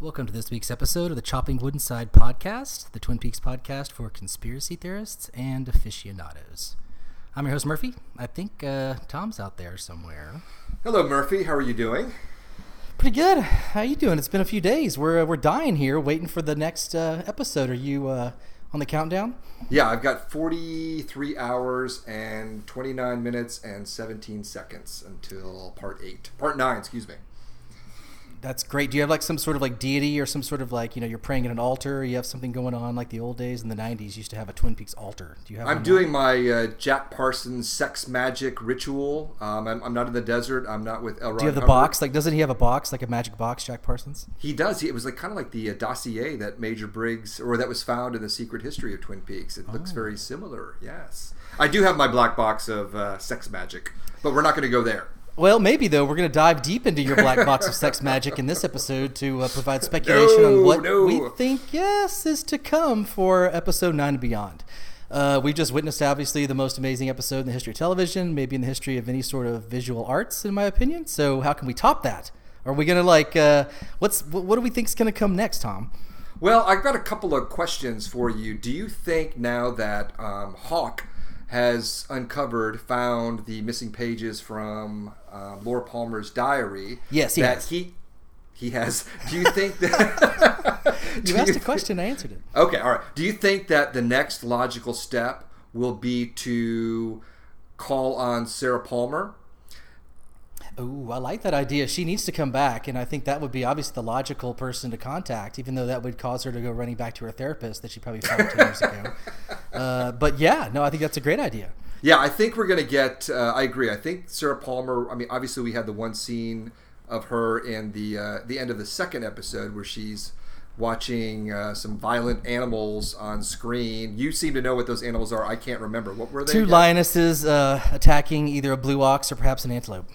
Welcome to this week's episode of the Chopping Wood Inside podcast, the Twin Peaks podcast for conspiracy theorists and aficionados. I'm your host, Murphy. I think uh, Tom's out there somewhere. Hello, Murphy. How are you doing? Pretty good. How you doing? It's been a few days. We're, uh, we're dying here, waiting for the next uh, episode. Are you uh, on the countdown? Yeah, I've got 43 hours and 29 minutes and 17 seconds until part 8. Part 9, excuse me. That's great. Do you have like some sort of like deity or some sort of like you know you're praying at an altar? Or you have something going on like the old days in the '90s. Used to have a Twin Peaks altar. Do you have? I'm doing my uh, Jack Parsons sex magic ritual. Um, I'm, I'm, not in the desert. I'm not with L. Do you have the Hubbard. box? Like, doesn't he have a box like a magic box, Jack Parsons? He does. He, it was like kind of like the uh, dossier that Major Briggs or that was found in the secret history of Twin Peaks. It oh. looks very similar. Yes, I do have my black box of uh, sex magic, but we're not going to go there. Well, maybe though we're going to dive deep into your black box of sex magic in this episode to uh, provide speculation no, on what no. we think yes is to come for episode nine and beyond. Uh, we've just witnessed obviously the most amazing episode in the history of television, maybe in the history of any sort of visual arts, in my opinion. So how can we top that? Are we gonna like uh, what's what do we think is gonna come next, Tom? Well, I've got a couple of questions for you. Do you think now that um, Hawk has uncovered, found the missing pages from uh, Laura Palmer's diary. Yes, he that has. he he has. Do you think that you asked you, a question? I answered it. Okay, all right. Do you think that the next logical step will be to call on Sarah Palmer Oh, I like that idea. She needs to come back, and I think that would be obviously the logical person to contact, even though that would cause her to go running back to her therapist that she probably found ten years ago. Uh, but yeah, no, I think that's a great idea. Yeah, I think we're going to get. Uh, I agree. I think Sarah Palmer. I mean, obviously, we had the one scene of her in the uh, the end of the second episode where she's watching uh, some violent animals on screen. You seem to know what those animals are. I can't remember. What were they? Two again? lionesses uh, attacking either a blue ox or perhaps an antelope.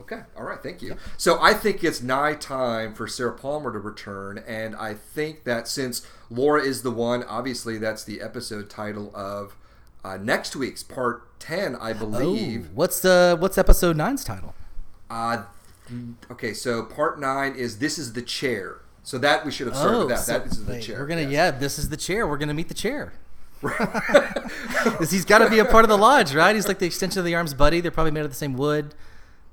Okay, all right, thank you. Yep. So I think it's nigh time for Sarah Palmer to return, and I think that since Laura is the one, obviously that's the episode title of uh, next week's part ten, I believe. Oh, what's the what's episode nine's title? Uh, okay, so part nine is this is the chair. So that we should have started oh, with that. So, that is the chair. We're gonna yes. yeah, this is the chair. We're gonna meet the chair. Because he's got to be a part of the lodge, right? He's like the extension of the arm's buddy. They're probably made of the same wood.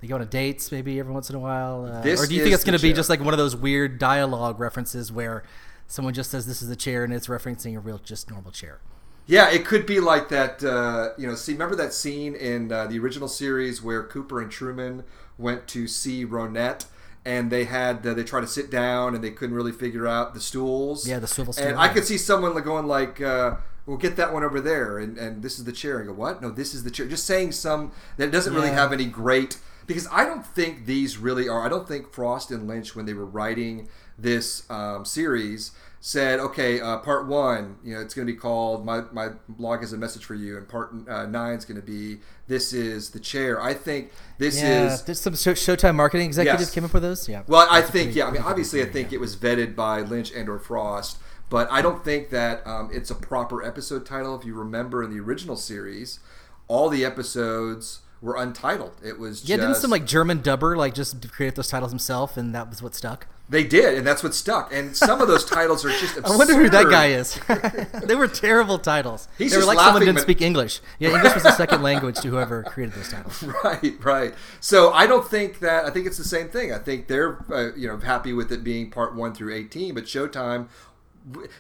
They go on dates maybe every once in a while. Uh, or do you think it's going to be just like one of those weird dialogue references where someone just says this is a chair and it's referencing a real just normal chair? Yeah, it could be like that. Uh, you know, see, remember that scene in uh, the original series where Cooper and Truman went to see Ronette, and they had uh, they tried to sit down and they couldn't really figure out the stools. Yeah, the swivel stool. And I could see someone going like, uh, "We'll get that one over there," and, and this is the chair. And go, "What? No, this is the chair." Just saying some that doesn't yeah. really have any great because I don't think these really are. I don't think Frost and Lynch, when they were writing this um, series, said, "Okay, uh, part one, you know, it's going to be called my my blog has a message for you, and part uh, nine is going to be this is the chair." I think this yeah, is there's some Showtime marketing executives yes. came up with those. Yeah. Well, I think yeah. I mean, obviously, I think yeah. it was vetted by Lynch and or Frost. But I don't think that um, it's a proper episode title. If you remember in the original series, all the episodes were untitled. It was yeah. Just, didn't some like German dubber like just create those titles himself, and that was what stuck. They did, and that's what stuck. And some of those titles are just. Absurd. I wonder who that guy is. they were terrible titles. He's they were like someone didn't but... speak English. Yeah, English was the second language to whoever created those titles. Right, right. So I don't think that. I think it's the same thing. I think they're uh, you know happy with it being part one through eighteen, but Showtime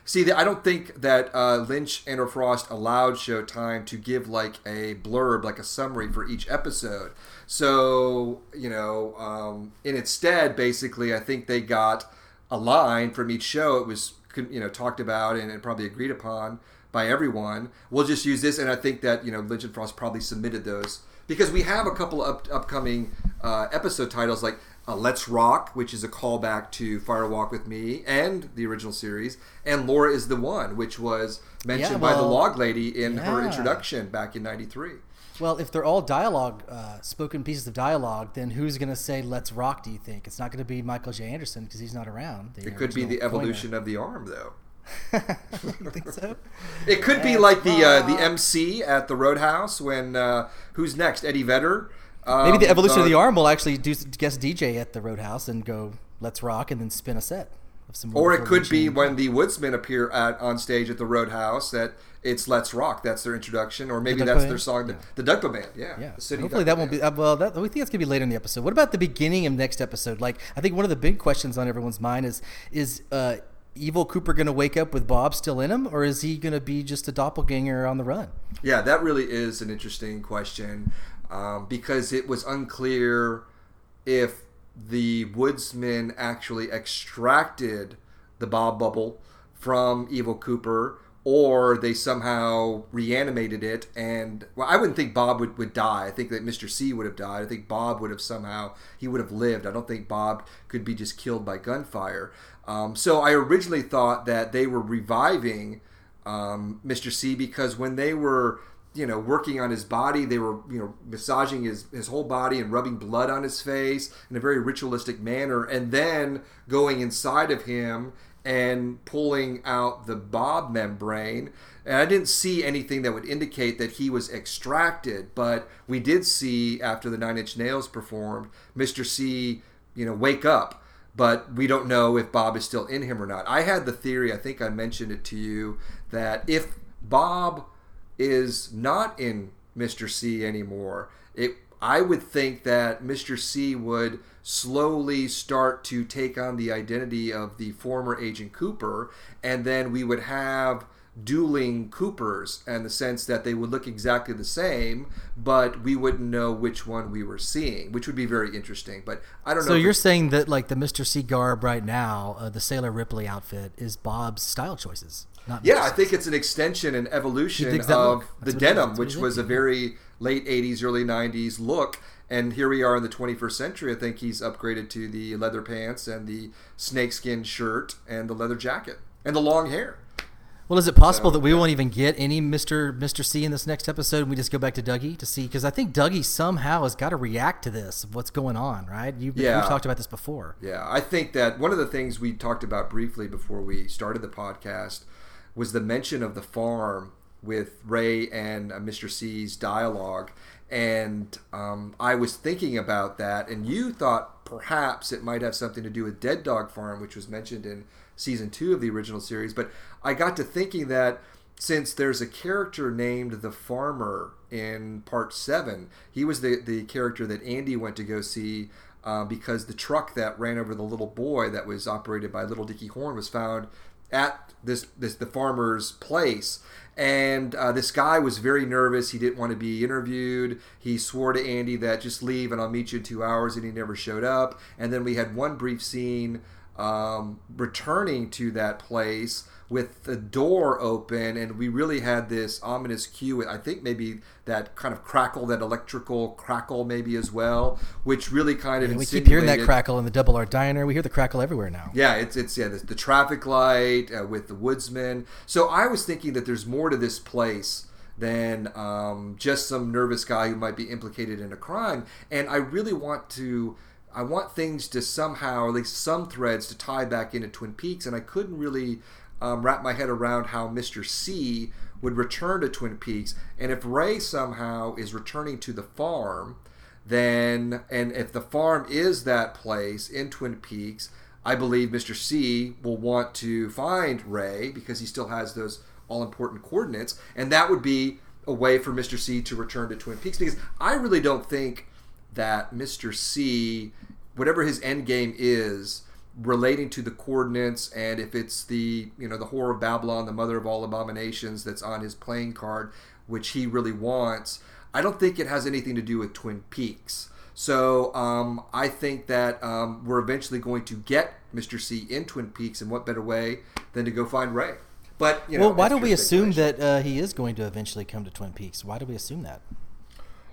See, I don't think that uh, Lynch and or Frost allowed Showtime to give like a blurb, like a summary for each episode. So, you know, um, and instead, basically, I think they got a line from each show. It was, you know, talked about and, and probably agreed upon by everyone. We'll just use this, and I think that you know Lynch and Frost probably submitted those because we have a couple of up, upcoming uh, episode titles like uh, Let's Rock, which is a callback to Fire Walk with Me and the original series, and Laura is the One, which was mentioned yeah, well, by the Log Lady in yeah. her introduction back in '93. Well, if they're all dialogue, uh, spoken pieces of dialogue, then who's going to say "Let's rock"? Do you think it's not going to be Michael J. Anderson because he's not around? It could be the evolution of the arm, though. think so? It could be like the uh, the MC at the Roadhouse when uh, who's next? Eddie Vedder um, Maybe the evolution of the arm will actually do guest DJ at the Roadhouse and go, "Let's rock," and then spin a set. of some. Or it could be when the Woodsmen appear at on stage at the Roadhouse that it's "Let's Rock." That's their introduction, or maybe The that's Duckbill their song, the, the Duckbill Band. Yeah, Yeah. the City Hopefully that won't Band. be. Uh, well, that, we think that's gonna be later in the episode. What about the beginning of next episode? Like, I think one of the big questions on everyone's mind is is uh, evil Cooper gonna wake up with Bob still in him, or is he gonna be just a doppelganger on the run? Yeah, that really is an interesting question um, because it was unclear if the woodsman actually extracted the Bob bubble from Evil Cooper or they somehow reanimated it and well i wouldn't think bob would, would die. I think that mr c would have died. I think bob would have somehow he would have lived. I don't think bob could be just killed by gunfire. Um, so i originally thought that they were reviving um, mr c because when they were you know working on his body. They were you know massaging his, his whole body and rubbing blood on his face in a very ritualistic manner and then going inside of him and pulling out the bob membrane. And i didn't see anything that would indicate that he was extracted but we did see after the nine inch nails performed mr c you know wake up. But we don't know if bob is still in him or not. I had the theory i think i mentioned it to you that if bob is not in Mr. C anymore. It I would think that Mr. C would slowly start to take on the identity of the former Agent Cooper, and then we would have dueling Coopers in the sense that they would look exactly the same, but we wouldn't know which one we were seeing, which would be very interesting. But I don't know. So you're saying that like the Mr. C garb right now, uh, the Sailor Ripley outfit, is Bob's style choices, not Yeah, I think it's an extension and evolution of the That's what he- denim, which was a very late 80s, early 90s look. And here we are in the 21st century. I think he's upgraded to the leather pants and the snakeskin shirt and the leather jacket and the long hair. Well, is it possible So, that we won't even get any Mr. Mr. C in this next episode, and we just go back to Dougie to see? Because I think Dougie somehow has got to react to this, of what's going on, right? You, Yeah. We've talked about this before. Yeah, I think that one of the things we talked about briefly before we started the podcast was the mention of the farm with Ray and uh, Mr. C's dialogue. And um, I was thinking about that, and you thought perhaps it might have something to do with Dead Dog Farm, which was mentioned in season two of the original series. But I got to thinking that since there's a character named the farmer in part seven, he was the, the character that Andy went to go see uh, because the truck that ran over the little boy that was operated by Little Dicky Horne was found at this this the farmer's place. And uh, this guy was very nervous. He didn't want to be interviewed. He swore to andy that just leave and i'll meet you in two hours and he never showed up. And then we had one brief scene um, returning to that place with the door open and we really had this ominous cue i think maybe that kind of crackle that electrical crackle maybe as well which really kind of And we keep hearing that crackle in the Double R Diner. We hear the crackle everywhere now. yeah, it's it's yeah the, the traffic light uh, with the woodsman. So I was thinking that there's more to this place than um, just some nervous guy who might be implicated in a crime. And I really want to. I want things to somehow, at least some threads, to tie back into Twin Peaks, and I couldn't really um, wrap my head around how Mr. C would return to Twin Peaks, and if Ray somehow is returning to the farm, then and if the farm is that place in Twin Peaks, I believe Mr. C will want to find Ray because he still has those all important coordinates, and that would be a way for Mr. C to return to Twin Peaks because I really don't think that Mr. C, whatever his end game is, relating to the coordinates and if it's the you know the horror of Babylon, the mother of all abominations that's on his playing card, which he really wants. I don't think it has anything to do with Twin Peaks. So um, I think that um, we're eventually going to get Mr. C in Twin Peaks, and what better way than to go find Ray? But you know, well, why do we assume that uh, he is going to eventually come to Twin Peaks? Why do we assume that?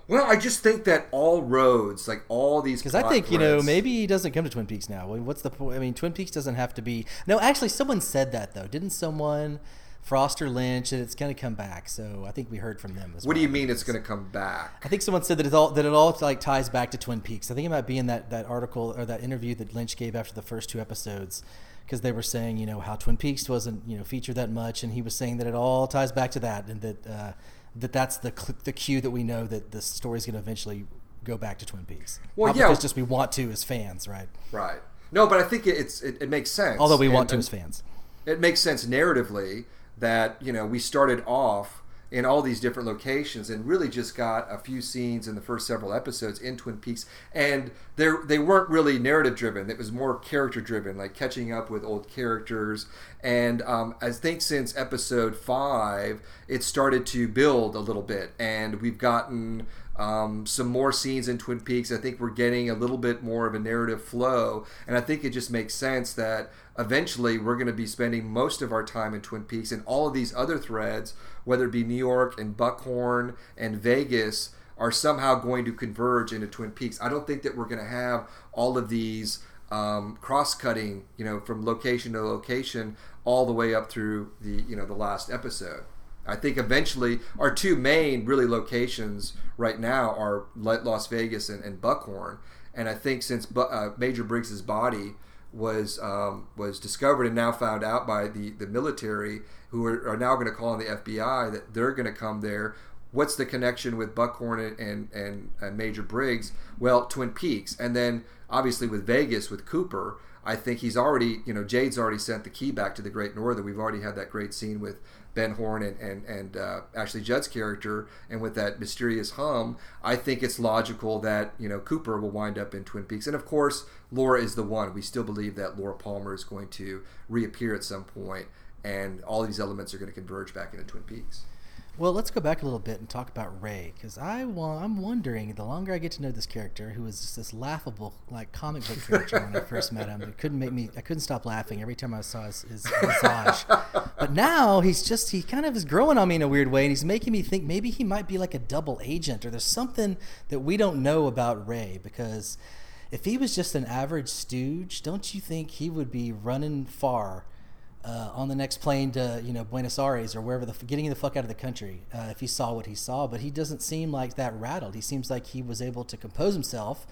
Well, I just think that all roads, like all these, Because I think you know maybe he doesn't come to Twin Peaks now. What's the point? I mean, Twin Peaks doesn't have to be. No, actually, someone said that though. Didn't someone, Frost or Lynch, that it's going to come back? So I think we heard from them as What do you mean it's going to come back? I think someone said that it all that it all like ties back to Twin Peaks. I think it might be in that that article or that interview that Lynch gave after the first two episodes, because they were saying you know how Twin Peaks wasn't you know featured that much, and he was saying that it all ties back to that, and that uh, that that's the the cue that we know that the story's going to eventually go back to Twin Peaks. Well, Not yeah. because just we want to as fans, right? Right. No, but I think it's it, it makes sense. Although we And- want to as fans. it makes sense narratively that you know we started off in all these different locations and really just got a few scenes in the first several episodes in Twin Peaks. And they they weren't really narrative driven. It was more character driven like catching up with old characters. And um, I think since episode five it started to build a little bit. And we've gotten um, some more scenes in Twin Peaks. I think we're getting a little bit more of a narrative flow, and I think it just makes sense that eventually we're going to be spending most of our time in Twin Peaks and all of these other threads, whether it be New York and Buckhorn and Vegas, are somehow going to converge into Twin Peaks. I don't think that we're going to have all of these um, cross-cutting, you know, from location to location, all the way up through the you know the last episode. I think eventually our two main really locations right now are La- Las Vegas and, and Buckhorn, and I think since uh, Major Briggs's body was um, was discovered and now found out by the the military, who are, are now going to call on the FBI that they're going to come there. What's the connection with Buckhorn and, and, and, Major Briggs? Well, Twin Peaks, and then obviously with Vegas with Cooper. I think he's already, you know, Jade's already sent the key back to the Great Northern. We've already had that great scene with Ben Horne and and, and uh, Ashley Judd's character, and with that mysterious hum. I think it's logical that you know Cooper will wind up in Twin Peaks, and of course Laura is the one. We still believe that Laura Palmer is going to reappear at some point, and all these elements are going to converge back into Twin Peaks. Well, let's go back a little bit and talk about Ray, because I wa- I'm wondering. The longer I get to know this character, who was just this laughable, like comic book character when I first met him, it couldn't make me. I couldn't stop laughing every time I saw his, his visage. But now he's just he kind of is growing on me in a weird way, and he's making me think maybe he might be like a double agent, or there's something that we don't know about Ray. Because if he was just an average stooge, don't you think he would be running far? uh, on the next plane to you know Buenos Aires or wherever the getting the fuck out of the country uh, if he saw what he saw. But he doesn't seem like that rattled. He seems like he was able to compose himself,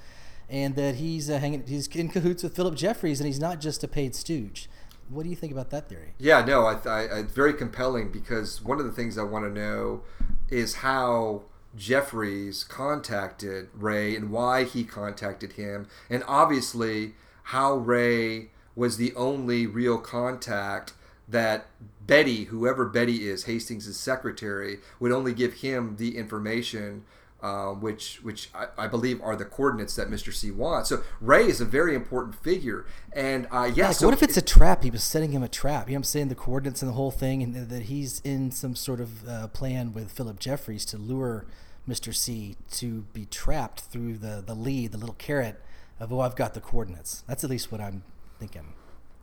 and that he's uh, hanging he's in cahoots with Philip Jeffries, and he's not just a paid stooge. What do you think about that theory? Yeah, no, I, I, it's very compelling because one of the things I want to know is how Jeffries contacted Ray and why he contacted him, and obviously how Ray was the only real contact that Betty, whoever Betty is, Hastings' secretary, would only give him the information. Uh, which which I, I, believe are the coordinates that Mr. C wants. So Ray is a very important figure, and uh, yeah. Like, so what if it's a trap? He was setting him a trap. You know what I'm saying? The coordinates and the whole thing, and that he's in some sort of uh, plan with Philip Jeffries to lure Mr. C to be trapped through the the lead, the little carrot of oh, I've got the coordinates. That's at least what I'm thinking.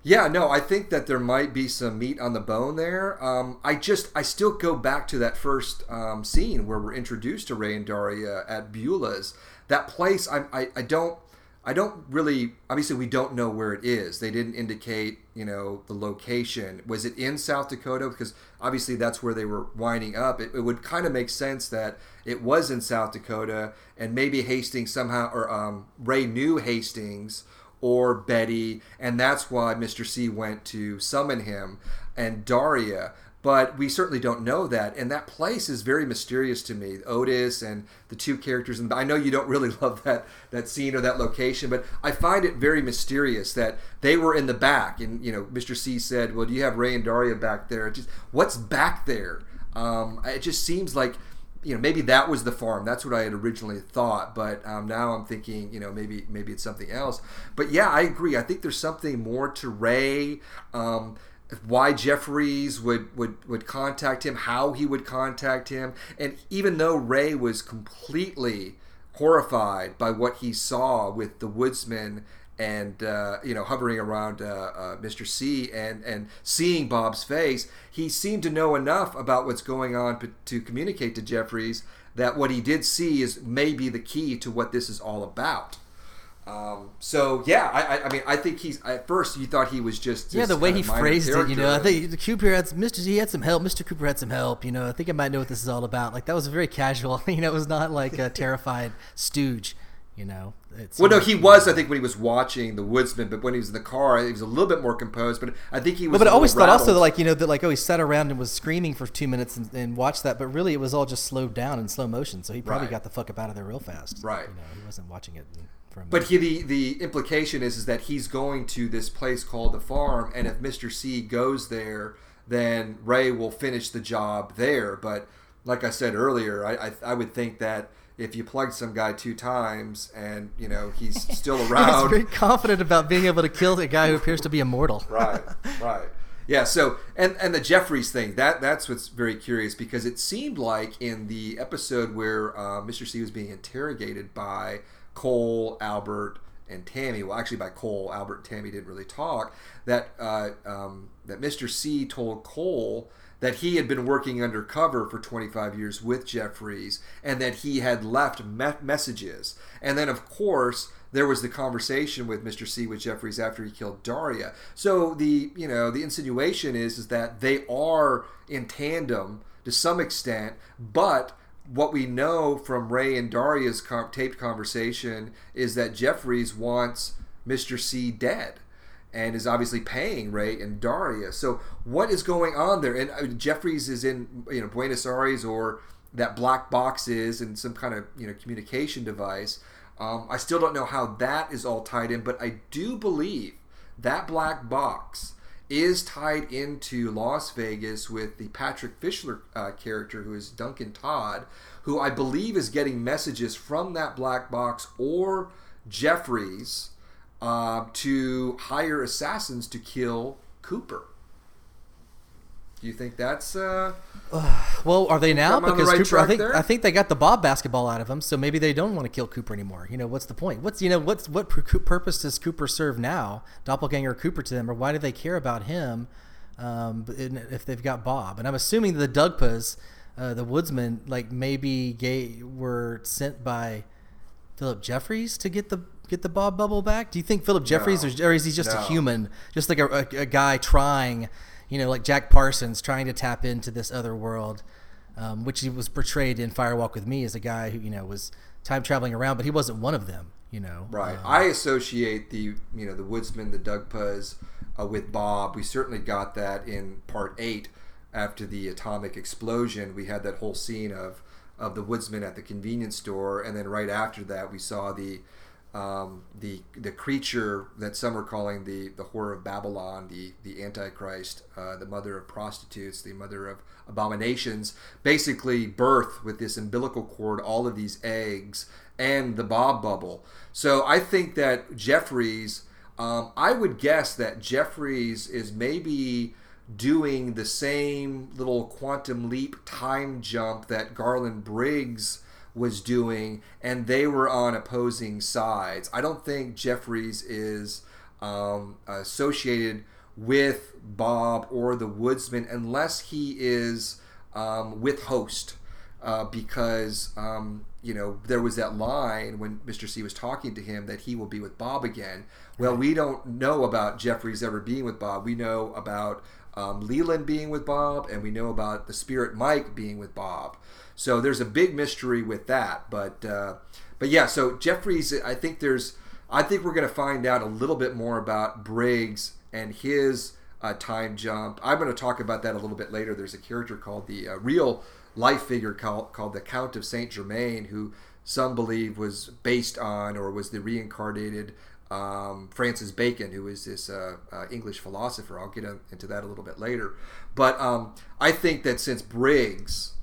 Yeah, no, I think that there might be some meat on the bone there. Um, I just, I still go back to that first um, scene where we're introduced to Ray and Daria at Beulah's. That place, I, I, I don't, I don't really. Obviously, we don't know where it is. They didn't indicate, you know, the location. Was it in South Dakota? Because obviously, that's where they were winding up. It, it would kind of make sense that it was in South Dakota, and maybe Hastings somehow, or um, Ray knew Hastings or Betty, and that's why Mr. C went to summon him and Daria. But we certainly don't know that, and that place is very mysterious to me. Otis and the two characters, and I know you don't really love that that scene or that location, but I find it very mysterious that they were in the back, and you know, Mr. C said, "Well, do you have Ray and Daria back there?" Just what's back there? Um, it just seems like you know maybe that was the farm. That's what i had originally thought but um, now i'm thinking you know maybe maybe it's something else. But yeah i agree. I think there's something more to ray um, why jeffries would, would would contact him how he would contact him. And even though ray was completely horrified by what he saw with the woodsman and uh, you know hovering around uh, uh, Mr. C and and seeing Bob's face, he seemed to know enough about what's going on to communicate to Jeffries that what he did see is maybe the key to what this is all about. Um, so yeah, I, I, I mean, I think he's at first you thought he was just Yeah, the way he phrased it, you know, I think the Cooper had Mr. He had some help. Mr. Cooper had some help. You know, I think I might know what this is all about. Like that was very casual. You know, it was not like a terrified stooge. You know, it's Well, no, he was. I think when he was watching The Woodsman, but when he was in the car, he was a little bit more composed. But I think he was. But I always thought also that, like you know that like oh he sat around and was screaming for two minutes and, and watched that, but really it was all just slowed down in slow motion. So he probably Right. got the fuck up out of there real fast. Right. You know, he wasn't watching it from. But he, the the implication is is that he's going to this place called the farm, and if Mister C goes there, then Ray will finish the job there. But like I said earlier, I I, I would think that if you plugged some guy two times and you know he's still around, he's very confident about being able to kill a guy who appears to be immortal. right, right. Yeah, so and and the Jeffries thing that that's what's very curious because it seemed like in the episode where uh, Mr. C was being interrogated by Cole, Albert, and Tammy. Well, actually, by Cole, Albert, and Tammy didn't really talk. That uh, um, that Mr. C told Cole that he had been working undercover for 25 years with Jeffries and that he had left me- messages. And then, of course, there was the conversation with Mr. C with Jeffries after he killed Daria. So the you know the insinuation is is that they are in tandem to some extent, but what we know from Ray and Daria's taped conversation is that Jeffries wants Mr. C dead and is obviously paying Ray and Daria. So what is going on there? And uh, Jeffries is in you know Buenos Aires or that black box is in some kind of you know communication device. Um, I still don't know how that is all tied in, but I do believe that black box is tied into Las Vegas with the Patrick Fischler uh, character, who is Duncan Todd, who I believe is getting messages from that black box or Jeffries uh, to hire assassins to kill Cooper. Do you think that's uh, well? Are they now? Because the right Cooper, I think there? I think they got the Bob basketball out of him, so maybe they don't want to kill Cooper anymore. You know, what's the point? What's you know what's what purpose does Cooper serve now? Doppelganger Cooper to them, or why do they care about him um, if they've got Bob? And I'm assuming the Dugpas, uh, the Woodsmen, like maybe gay, were sent by Philip Jeffries to get the get the Bob bubble back. Do you think Philip Jeffries, no. or, or, is he just no. a human, just like a, a, a guy trying? you know, like Jack Parsons trying to tap into this other world, um, which he was portrayed in Firewalk with Me as a guy who, you know, was time traveling around, but he wasn't one of them, you know. Right. Um, I associate the, you know, the Woodsman, the Dugpas uh, with Bob. We certainly got that in part eight after the atomic explosion. We had that whole scene of, of the Woodsman at the convenience store. And then right after that, we saw the, um, the the creature that some are calling the the horror of Babylon, the the Antichrist, uh, the mother of prostitutes, the mother of abominations, basically birth with this umbilical cord all of these eggs and the Bob bubble. So I think that Jeffries, um, I would guess that Jeffries is maybe doing the same little quantum leap time jump that Garland Briggs was doing, and they were on opposing sides. I don't think Jeffries is um, associated with Bob or the Woodsman unless he is um, with Host, uh, because um, you know there was that line when Mr. C was talking to him that he will be with Bob again. Well, we don't know about Jeffries ever being with Bob. We know about um, Leland being with Bob, and we know about the Spirit Mike being with Bob. So there's a big mystery with that, but uh, but yeah. So Jeffries, I think there's, I think we're going to find out a little bit more about Briggs and his uh, time jump. I'm going to talk about that a little bit later. There's a character called the uh, real life figure called, called the Count of Saint Germain, who some believe was based on or was the reincarnated um, Francis Bacon, who is this uh, uh, English philosopher. I'll get into that a little bit later. But um, I think that since Briggs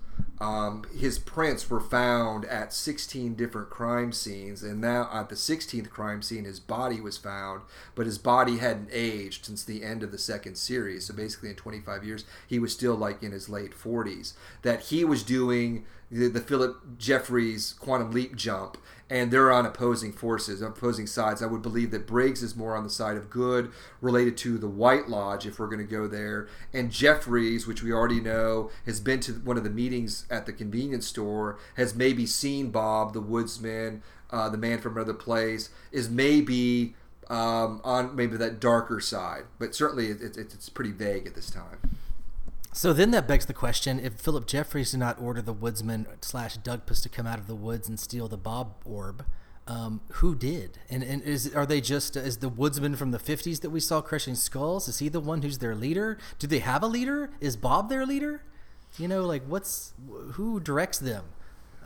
um, his prints were found at 16 different crime scenes, and now at the 16th crime scene, his body was found, but his body hadn't aged since the end of the second series. So basically, in 25 years, he was still like in his late 40s. That he was doing the, the Philip Jeffries quantum leap jump, and they're on opposing forces, opposing sides. I would believe that Briggs is more on the side of good, related to the White Lodge, if we're going to go there, and Jeffries, which we already know, has been to one of the meetings at the convenience store, has maybe seen Bob, the woodsman, uh, the man from another place, is maybe um, on maybe that darker side, but certainly it, it, it's pretty vague at this time. So then that begs the question: If Philip Jeffries did not order the woodsman slash Dugpas to come out of the woods and steal the Bob orb, um, who did? And, and is are they just is the woodsman from the fifties that we saw crushing skulls? Is he the one who's their leader? Do they have a leader? Is Bob their leader? You know, like what's who directs them?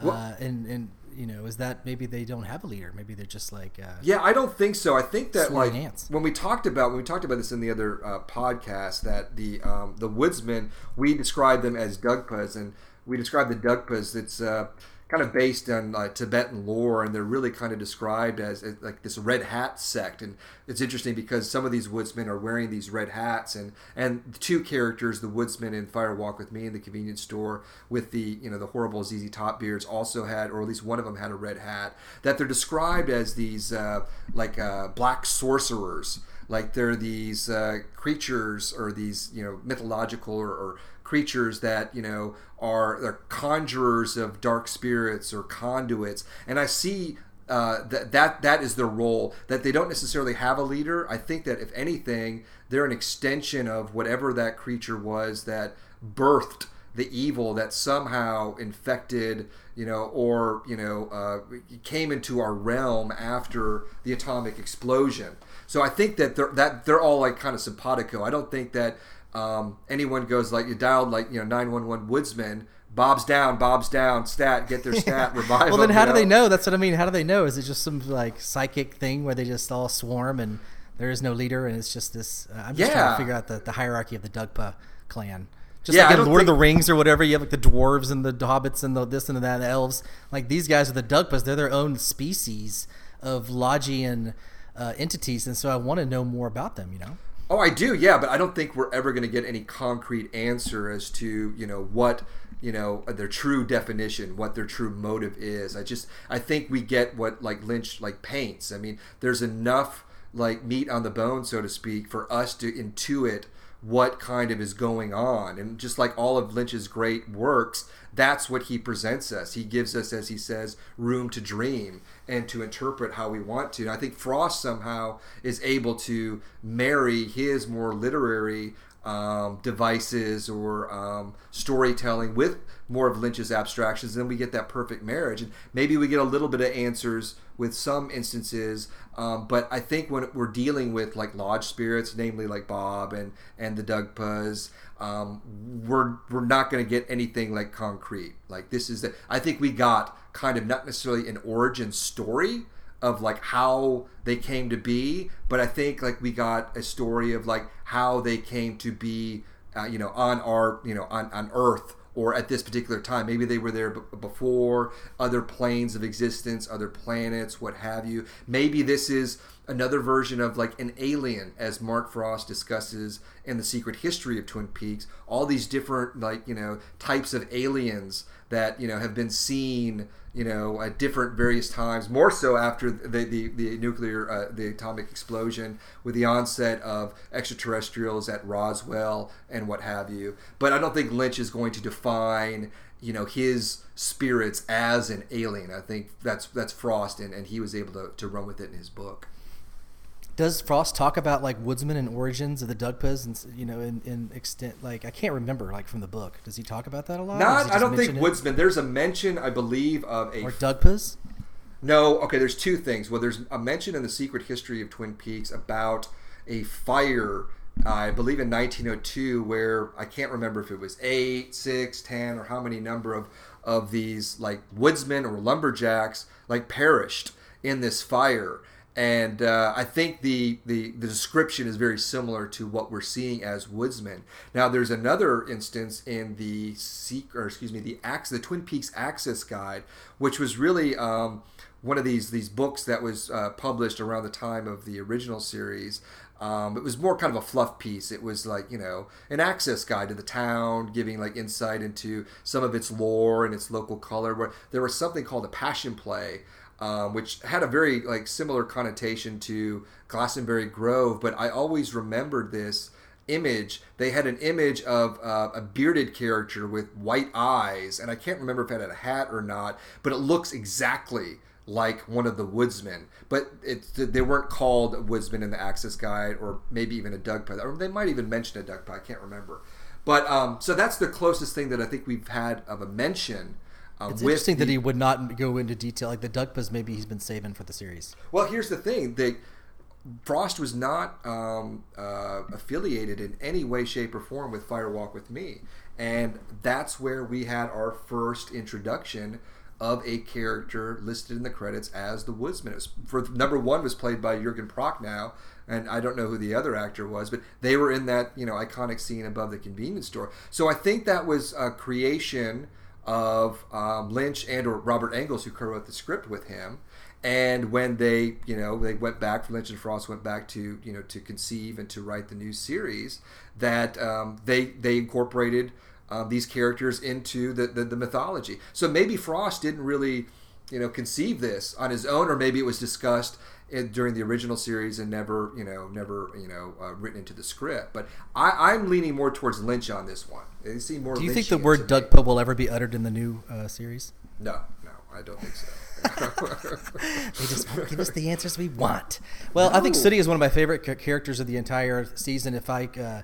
Well, uh, and and you know, is that maybe they don't have a leader? Maybe they're just like uh, yeah. I don't think so. I think that like ants. when we talked about when we talked about this in the other uh, podcast that the um, the woodsmen we described them as Dugpas and we described the Dugpas. It's uh, kind of based on uh, Tibetan lore, and they're really kind of described as, as, like this red hat sect. And it's interesting because some of these woodsmen are wearing these red hats, and and the two characters, the woodsman in Fire Walk with Me in the convenience store with the you know the horrible ZZ Top beards, also had, or at least one of them had a red hat. That they're described as these uh, like uh, black sorcerers like they're these uh, creatures or these you know mythological or, or, creatures that you know are they're conjurers of dark spirits or conduits and i see uh, that that that is their role that they don't necessarily have a leader i think that if anything they're an extension of whatever that creature was that birthed the evil that somehow infected, you know, or you know, uh, came into our realm after the atomic explosion. So I think that they're that they're all like kind of simpatico. I don't think that um, anyone goes like you dialed like you know nine one one woodsman. Bob's down, Bob's down, stat, get their stat, revive. well, then how do know? they know? That's what I mean. How do they know? Is it just some like psychic thing where they just all swarm and there is no leader and it's just this? Uh, I'm just trying to figure out the, the hierarchy of the Dugpa clan. Just Yeah, like in Lord of the Rings or whatever, you have like the dwarves and the hobbits and the this and that, the elves. Like these guys are the Dugpas. They're their own species of Logian uh, entities, and so I want to know more about them. You know. Oh, I do, yeah, but I don't think we're ever going to get any concrete answer as to you know what you know their true definition, what their true motive is. I just I think we get what like Lynch like paints. I mean, there's enough like meat on the bone, so to speak, for us to intuit what kind of is going on. And just like all of Lynch's great works, that's what he presents us. He gives us, as he says, room to dream and to interpret how we want to. And I think Frost somehow is able to marry his more literary um, devices or um, storytelling with more of Lynch's abstractions, then we get that perfect marriage. And maybe we get a little bit of answers with some instances, um, but I think when we're dealing with like lodge spirits, namely like Bob and and the Dugpas, um, we're we're not going to get anything like concrete. Like this is the I think we got kind of not necessarily an origin story of like how they came to be, but I think like we got a story of like how they came to be, uh, you know, on our, you know, on, on Earth or at this particular time. Maybe they were there b- before other planes of existence, other planets, what have you. Maybe this is another version of like an alien, as Mark Frost discusses in the Secret History of Twin Peaks. All these different like you know types of aliens that you know have been seen you know at different various times more so after the the, the nuclear uh, the atomic explosion with the onset of extraterrestrials at Roswell and what have you. But I don't think Lynch is going to define you know his spirits as an alien. I think that's that's Frost and, and he was able to, to run with it in his book Does Frost talk about like woodsmen and origins of the Dugpas and you know in, in extent like I can't remember like from the book. Does he talk about that a lot? not I don't think it? Woodsman there's a mention I believe of a or Dugpas. No, okay, there's two things. Well, there's a mention in the secret history of Twin Peaks about a fire, I believe in 1902, where I can't remember if it was eight, six, ten, or how many number of, of these like woodsmen or lumberjacks like perished in this fire. And uh, I think the, the the description is very similar to what we're seeing as woodsmen. Now, there's another instance in the seek, or excuse me, the Ax, the Twin Peaks Access Guide, which was really um, one of these these books that was uh, published around the time of the original series. Um, it was more kind of a fluff piece. It was like you know an access guide to the town, giving like insight into some of its lore and its local color. Where there was something called a passion play, um, which had a very like similar connotation to Glastonbury Grove. But I always remembered this image. They had an image of uh, a bearded character with white eyes, and I can't remember if it had a hat or not, but it looks exactly like one of the woodsmen. But it, they weren't called woodsmen in the Access Guide, or maybe even a Dugpa. Or they might even mention a Dugpa. I can't remember. But um, so that's the closest thing that I think we've had of a mention. Uh, It's interesting that he would not go into detail like the Dugpas. Maybe he's been saving for the series. Well, here's the thing: they, Frost was not um, uh, affiliated in any way, shape, or form with Firewalk with Me, and that's where we had our first introduction of a character listed in the credits as the woodsman. It was, for number one was played by Jurgen Prochnow, and I don't know who the other actor was, but they were in that you know iconic scene above the convenience store. So I think that was a creation of um, Lynch and or Robert Engels, who co-wrote the script with him. And when they, you know, they went back, Lynch and Frost went back to, you know, to conceive and to write the new series, that um, they they incorporated um, these characters into the, the, the mythology. So maybe Frost didn't really, you know, conceive this on his own, or maybe it was discussed in, during the original series and never, you know, never, you know, uh, written into the script. But I, I'm leaning more towards Lynch on this one. They seem more. Do you think the word Poe will ever be uttered in the new uh, series? No, no, I don't think so. They just won't give us the answers we want. Well, I think No. Sooty is one of my favorite characters of the entire season. If I uh,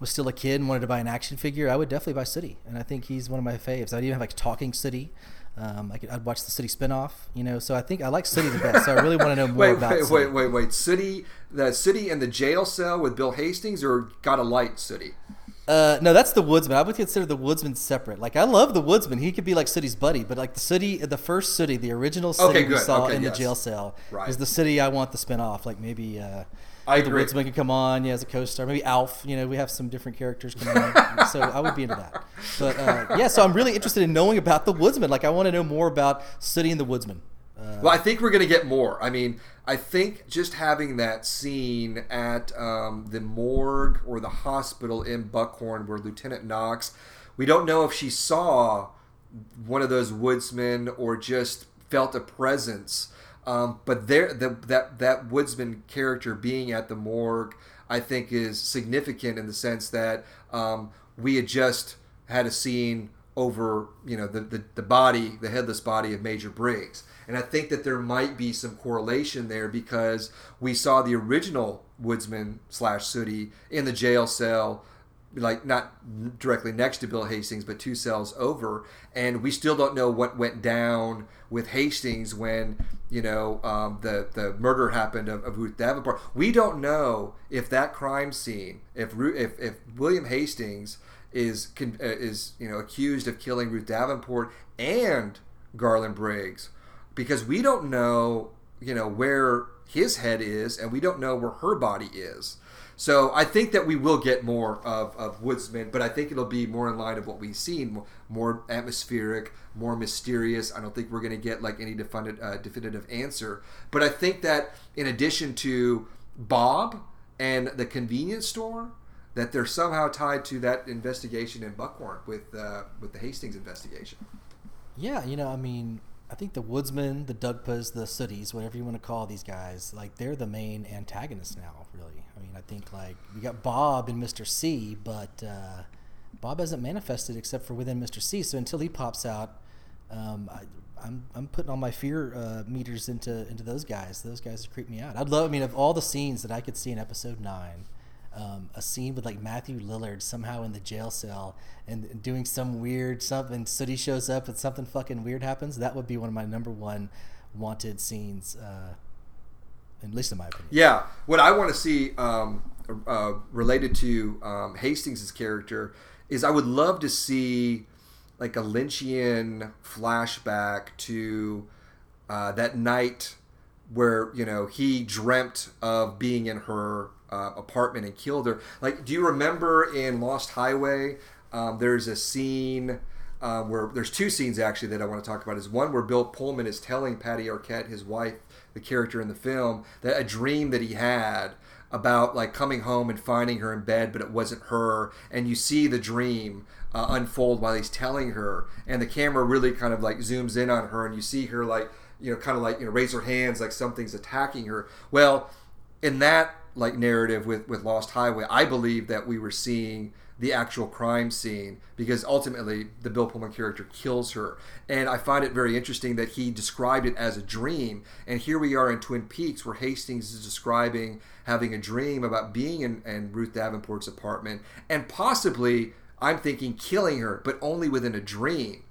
was still a kid and wanted to buy an action figure, I would definitely buy Sooty, and I think he's one of my faves. I'd even have like talking Sooty. Um, I could, I'd watch the Sooty spinoff, you know. So I think I like Sooty the best. So I really want to know more wait, about. wait, Sooty. wait, wait, wait. Sooty, the Sooty in the jail cell with Bill Hastings, or got a light Sooty? Uh, no, that's the Woodsman. I would consider the Woodsman separate. Like I love the Woodsman. He could be like Sooty's buddy, but like the Sooty, the first Sooty, the original Sooty Okay, we saw Okay, in yes. the jail cell Right. is the Sooty I want the spinoff. Like maybe uh, I the agree. Woodsman could come on, yeah, as a co-star. Maybe Alf. You know, we have some different characters coming on, so I would be into that. But uh, yeah, so I'm really interested in knowing about the Woodsman. Like I want to know more about and the Woodsman. Uh, Well, I think we're going to get more. I mean, I think just having that scene at um, the morgue or the hospital in Buckhorn where Lieutenant Knox, we don't know if she saw one of those woodsmen or just felt a presence. Um, but there, the, that that woodsman character being at the morgue, I think, is significant in the sense that um, we had just had a scene over, you know, the, the, the body, the headless body of Major Briggs. And I think that there might be some correlation there because we saw the original woodsman slash sooty in the jail cell like not directly next to Bill Hastings, but two cells over, and we still don't know what went down with Hastings when you know um, the the murder happened of, of Ruth Davenport. We don't know if that crime scene, if if, if William Hastings is uh, is you know accused of killing Ruth Davenport and Garland Briggs, because we don't know you know where his head is, and we don't know where her body is. So I think that we will get more of, of Woodsman, but I think it'll be more in line of what we've seen, more, more atmospheric, more mysterious. I don't think we're going to get like any definitive, uh, definitive answer. But I think that in addition to Bob and the convenience store, that they're somehow tied to that investigation in Buckhorn with uh, with the Hastings investigation. Yeah, you know, I mean, I think the Woodsman, the Dugpas, the Sooties, whatever you want to call these guys, like they're the main antagonists now. Really, I mean, I think like we got Bob and Mister C, but uh, Bob hasn't manifested except for within Mister C. So until he pops out, um, I, I'm I'm putting all my fear uh, meters into into those guys. Those guys creep me out. I'd love. I mean, of all the scenes that I could see in episode nine. Um, a scene with like Matthew Lillard somehow in the jail cell and doing some weird something. Sooty shows up and something fucking weird happens. That would be one of my number one wanted scenes, uh, at least in my opinion. Yeah, what I want to see um, uh, related to um, Hastings' character is I would love to see like a Lynchian flashback to uh, that night where you know he dreamt of being in her uh, apartment and killed her. Like, do you remember in Lost Highway? Um, there's a scene um, where there's two scenes actually that I want to talk about. Is one where Bill Pullman is telling Patty Arquette, his wife, the character in the film, that a dream that he had about like coming home and finding her in bed, but it wasn't her, and you see the dream uh, unfold while he's telling her, and the camera really kind of like zooms in on her, and you see her like you know kind of like you know raise her hands like something's attacking her. Well, in that like narrative with with Lost Highway, I believe that we were seeing the actual crime scene because ultimately the Bill Pullman character kills her. And I find it very interesting that he described it as a dream. And here we are in Twin Peaks where Hastings is describing having a dream about being in, in Ruth Davenport's apartment and possibly, I'm thinking, killing her, but only within a dream.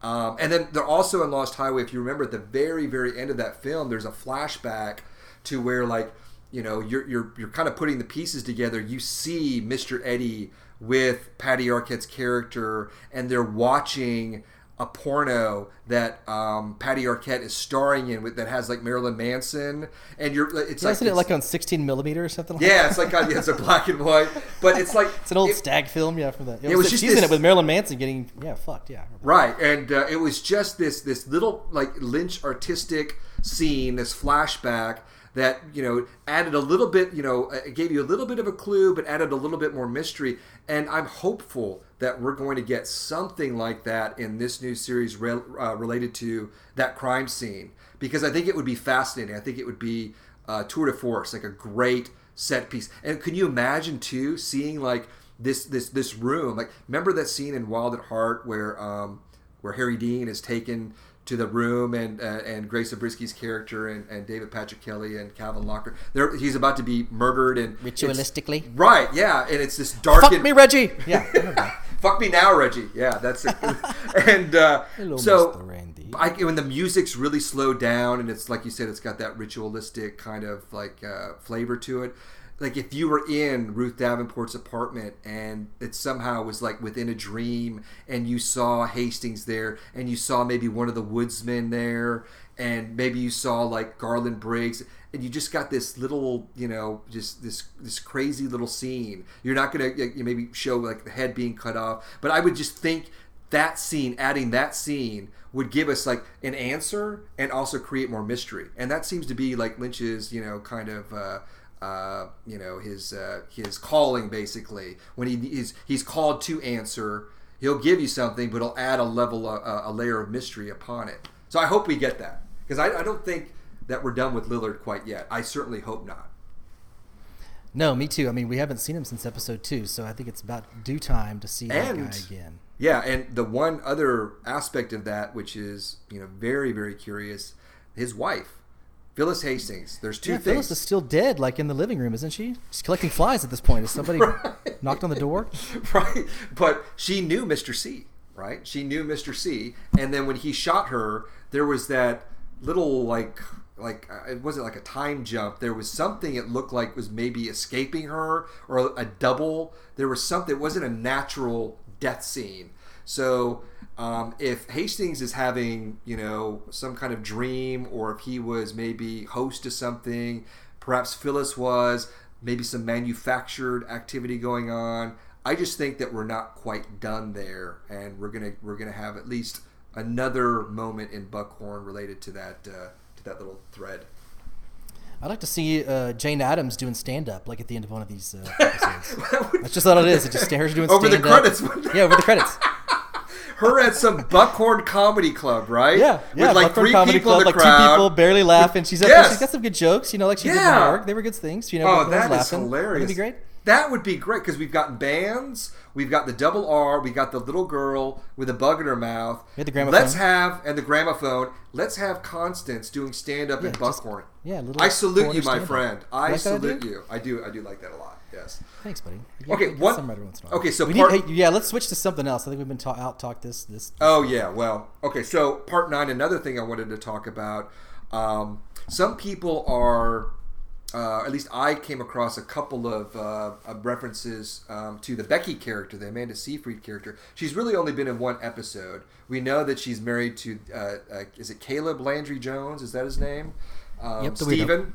Um, and then they're also in Lost Highway, if you remember at the very, very end of that film, there's a flashback to where like you know you're you're you're kind of putting the pieces together. You see Mr. Eddy with Patty Arquette's character, and they're watching a porno that um, Patty Arquette is starring in with that has like Marilyn Manson, and you're it's yeah, like isn't it like on 16 millimeter or something? like yeah, that? it's like yeah, it's a black and white, but it's like it's an old it- stag film, yeah, from that. It, It was, was just she's in it with Marilyn Manson getting yeah fucked, yeah. Right, and uh, it was just this this little like Lynch artistic scene, this flashback that you know added a little bit, you know, uh, gave you a little bit of a clue, but added a little bit more mystery. And I'm hopeful that we're going to get something like that in this new series re- uh, related to that crime scene because I think it would be fascinating. I think it would be uh, tour de force, like a great set piece. And can you imagine too seeing like this this this room? Like remember that scene in Wild at Heart where um, where Harry Dean is taken to the room and uh, and Grace Zabriskie's character and, and David Patrick Kelly and Calvin Lockhart. There, he's about to be murdered and Ritualistically. Right? Yeah, and it's this dark. Fuck me, Reggie. Yeah. I remember that. Fuck me now, Reggie. Yeah, that's it. and uh, Hello, so. I, when the music's really slowed down and it's like you said, it's got that ritualistic kind of like uh, flavor to it. Like if you were in Ruth Davenport's apartment and it somehow was like within a dream and you saw Hastings there and you saw maybe one of the woodsmen there and maybe you saw like Garland Briggs and you just got this little you know just this this crazy little scene. You're not gonna you maybe show like the head being cut off but i would just think that scene adding that scene would give us like an answer and also create more mystery. And that seems to be like lynch's you know kind of uh uh, you know his uh, his calling basically when he is he's called to answer he'll give you something but he'll add a level uh, a layer of mystery upon it so i hope we get that because I, I don't think that we're done with Lillard quite yet. I certainly hope not. No, me too. I mean, we haven't seen him since episode two, so I think it's about due time to see that guy again. Yeah, and the one other aspect of that, which is you know very very curious, his wife, Phyllis Hastings. There's two Yeah, things. Phyllis is still dead, like in the living room, isn't she? She's collecting flies at this point. Has somebody knocked on the door? right, but she knew Mr. C. Right, she knew Mr. C. And then when he shot her, there was that little like like uh, it wasn't like a time jump. There was something it looked like was maybe escaping her or a double. There was something. It wasn't a natural death scene. So um, if Hastings is having you know some kind of dream, or if he was maybe host to something, perhaps Phyllis was maybe some manufactured activity going on. I just think that we're not quite done there, and we're gonna we're gonna have at least another moment in Buckhorn related to that uh, to that little thread. I'd like to see uh, Jane Adams doing stand up, like at the end of one of these uh, episodes. That's just all it is. It just stares doing Over the stand-up. credits. Yeah, over the credits. Her at some Buckhorn Comedy Club, right? Yeah, yeah. With like Buckhorn three Comedy people Club, in the like crowd. two people barely laughing. She's up Yes. She's got some good jokes, you know, like she did in Yeah. New York. They were good things. You know, Oh, that is laughing. hilarious. That'd be great. That would be great because we've got bands, we've got the double R, we've got the little girl with a bug in her mouth. We had the gramophone. Let's have and the gramophone. Let's have Constance doing stand up Yeah, in just- Buckhorn. yeah, little I salute you, my stand-up. friend. I like salute you. I do. I do like that a lot. Yes. Thanks, buddy. Okay, what- some once in a okay, so part- need, hey, yeah, let's switch to something else. I think we've been ta- out talked this this. Oh yeah, well, okay. So part nine, another thing I wanted to talk about. Um, some people are, uh, at least I came across a couple of, uh, of references um, to the Becky character, the Amanda Seyfried character. She's really only been in one episode. We know that she's married to, uh, uh, is it Caleb Landry Jones? Is that his name? Um, Yep. Stephen.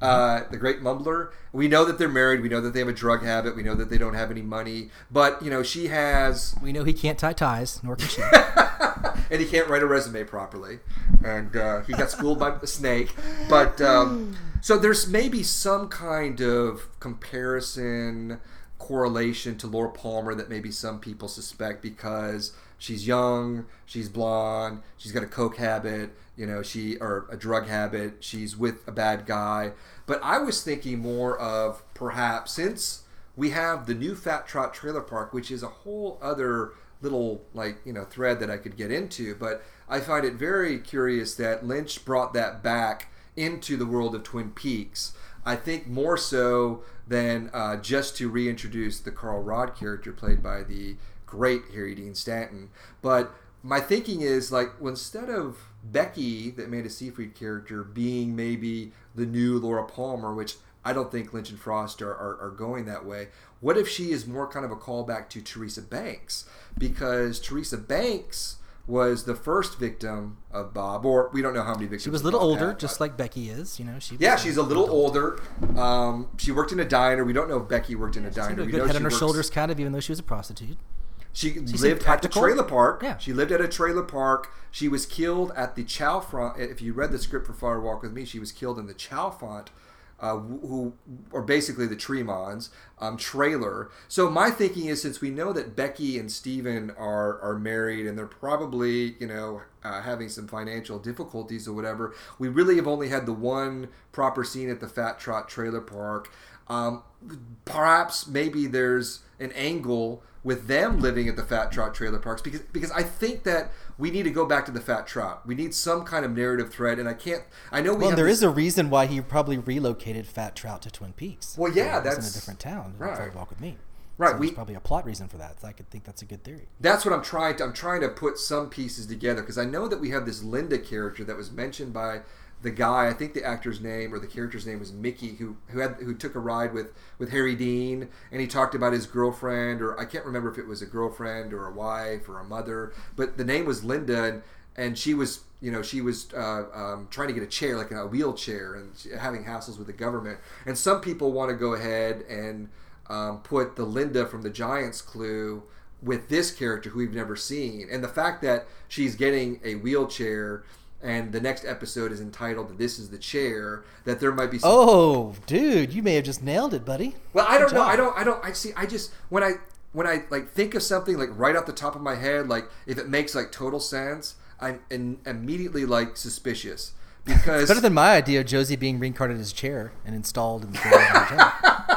Uh, the great mumbler. We know that they're married. We know that they have a drug habit. We know that they don't have any money. But you know, she has We know he can't tie ties, nor can she. and he can't write a resume properly, and uh, he got schooled by the snake. But um, so there's maybe some kind of comparison correlation to Laura Palmer that maybe some people suspect because she's young, she's blonde, she's got a coke habit, you know, she or a drug habit, she's with a bad guy. But I was thinking more of perhaps since we have the new Fat Trout Trailer Park, which is a whole other little like you know thread that I could get into. But I find it very curious that Lynch brought that back into the world of Twin Peaks. I think more so than uh, just to reintroduce the Carl Rodd character played by the great Harry Dean Stanton. But my thinking is like well, instead of Becky, the Amanda Seyfried character, being maybe the new Laura Palmer, which I don't think Lynch and Frost are, are, are going that way. What if she is more kind of a callback to Teresa Banks? Because Teresa Banks was the first victim of Bob, or we don't know how many victims. She was a little older, had, just like Becky is. You know, she. yeah, she's a little older. Um, she worked in a diner. We don't know if Becky worked in a diner. a we good head on her shoulders, kind of, even though she was a prostitute. She, she lived at the trailer park. Yeah. She lived at a trailer park. She was killed at the Chalfont. If you read the script for Fire Walk with Me, she was killed in the Chalfont uh, who are basically the Tremonds um, trailer. So my thinking is, since we know that Becky and Steven are are married and they're probably you know uh, having some financial difficulties or whatever, we really have only had the one proper scene at the Fat Trout trailer park. Um, perhaps maybe there's an angle with them living at the Fat Trout trailer parks because because I think that we need to go back to the Fat Trout. We need some kind of narrative thread, and I can't. I know we. Well, there this, is a reason why he probably relocated Fat Trout to Twin Peaks. Well, yeah, that's in a different town. Right. Walk with me. Right, so we probably a plot reason for that. So I could think that's a good theory. That's what I'm trying to. I'm trying to put some pieces together because I know that we have this Linda character that was mentioned by the guy, I think the actor's name or the character's name was Mickey, who who had who took a ride with with Harry Dean, and he talked about his girlfriend, or I can't remember if it was a girlfriend or a wife or a mother, but the name was Linda, and, and she was you know she was uh, um, trying to get a chair like a wheelchair and having hassles with the government, and some people want to go ahead and um, put the Linda from the Giants Clue with this character who we've never seen, and the fact that she's getting a wheelchair and the next episode is entitled "This Is the Chair." That there might be. Some... Oh, dude, you may have just nailed it, buddy. Well, I don't know. I don't. I don't. I see. I just when I when I like think of something like right off the top of my head, like if it makes like total sense, I'm in, immediately like suspicious because better than my idea of Josie being reincarnated as a chair and installed in the hotel.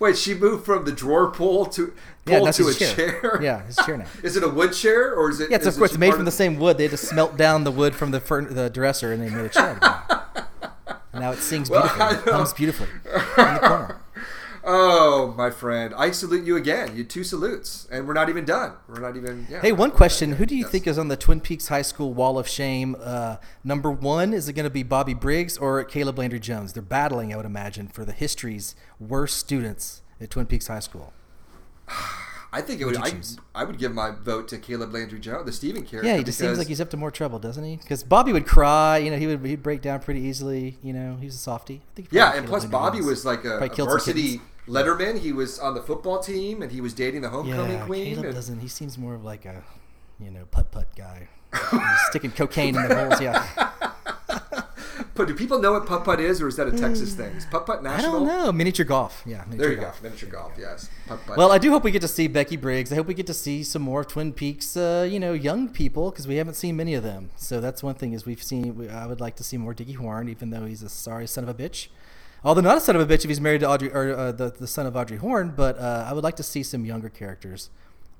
Wait, she moved from the drawer pull to pull yeah, to a chair. chair. Yeah, his chair now. is it a wood chair or is it? Yeah, it's of course It's made from the same wood. They had to smelt down the wood from the fern- the dresser and they made a chair. now it sings beautifully. Well, it hums beautifully in the corner. Oh, my friend, I salute you again. You two salutes, and we're not even done. We're not even. Yeah, hey, one question: Who do you yes. think is on the Twin Peaks High School Wall of Shame? Uh, number one is it going to be Bobby Briggs or Caleb Landry Jones? They're battling, I would imagine, for the history's worst students at Twin Peaks High School. I think it would. I, I, would give my vote to Caleb Landry Jones, the Steven character. Yeah, he just seems like he's up to more trouble, doesn't he? Because Bobby would cry. You know, he would he'd break down pretty easily. You know, he was a softie. yeah, and plus Landry Bobby Jones. was like a, a varsity letterman. He was on the football team, and he was dating the homecoming yeah, queen. Caleb and... doesn't. He seems more of like a, you know, putt putt guy. sticking cocaine in the holes. Yeah. But do people know what putt putt is, or is that a Texas thing? Is putt putt national? I don't know. Miniature golf. Yeah. Miniature there you golf. go. Miniature golf. Yes. Putt-putt. Well, I do hope we get to see Becky Briggs. I hope we get to see some more Twin Peaks. Uh, you know, young people because we haven't seen many of them. So that's one thing is we've seen. We, I would like to see more Dicky Horne, even though he's a sorry son of a bitch. Although not a son of a bitch if he's married to Audrey or uh, the the son of Audrey Horne, but uh, I would like to see some younger characters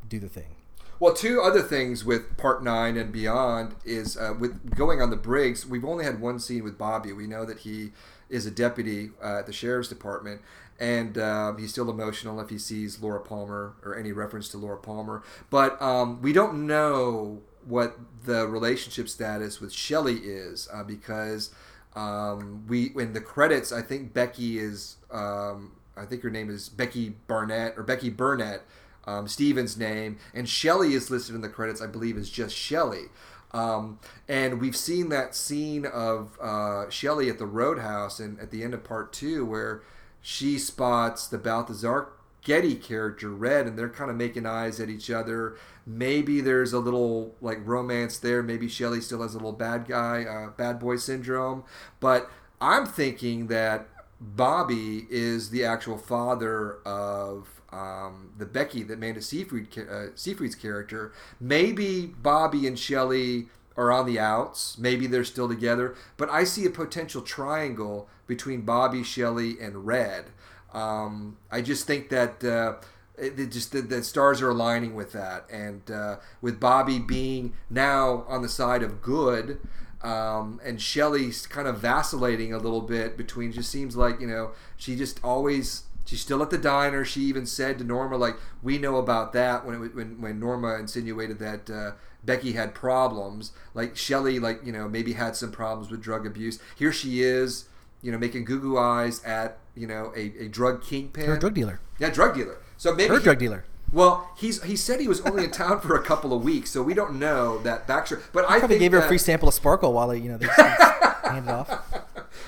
do the thing. Well, two other things with Part Nine and beyond is uh, with going on the Briggs. We've only had one scene with Bobby. We know that he is a deputy uh, at the sheriff's department, and um, he's still emotional if he sees Laura Palmer or any reference to Laura Palmer. But um, we don't know what the relationship status with Shelley is uh, because um, we in the credits. I think Becky is. Um, I think her name is Becky Barnett or Becky Burnett um, Steven's name, and Shelley is listed in the credits, I believe, is just Shelley. Um, and we've seen that scene of uh, Shelley at the Roadhouse and at the end of part two where she spots the Balthazar Getty character, Red, and they're kind of making eyes at each other. Maybe there's a little like romance there. Maybe Shelley still has a little bad guy, uh, bad boy syndrome. But I'm thinking that Bobby is the actual father of um, the Becky that Amanda Seyfried, uh, Seyfried's character. Maybe Bobby and Shelley are on the outs. Maybe they're still together. But I see a potential triangle between Bobby, Shelley, and Red. Um, I just think that. Uh, it, just the, the, stars are aligning with that, and uh, with Bobby being now on the side of good, um, and Shelley's kind of vacillating a little bit between. Just seems like you know she just always She's still at the diner. She even said to Norma, like, we know about that when it, when, when Norma insinuated that uh, Becky had problems. Like, Shelley, like, you know, maybe had some problems with drug abuse. Here she is, you know, making goo goo eyes at, you know, a, a drug kingpin. Her drug dealer. Yeah, drug dealer. So maybe. Her drug dealer. Well, he's he said he was only in town for a couple of weeks, so we don't know that Baxter. But I Probably gave her a free sample of Sparkle while they, you know, they handed off.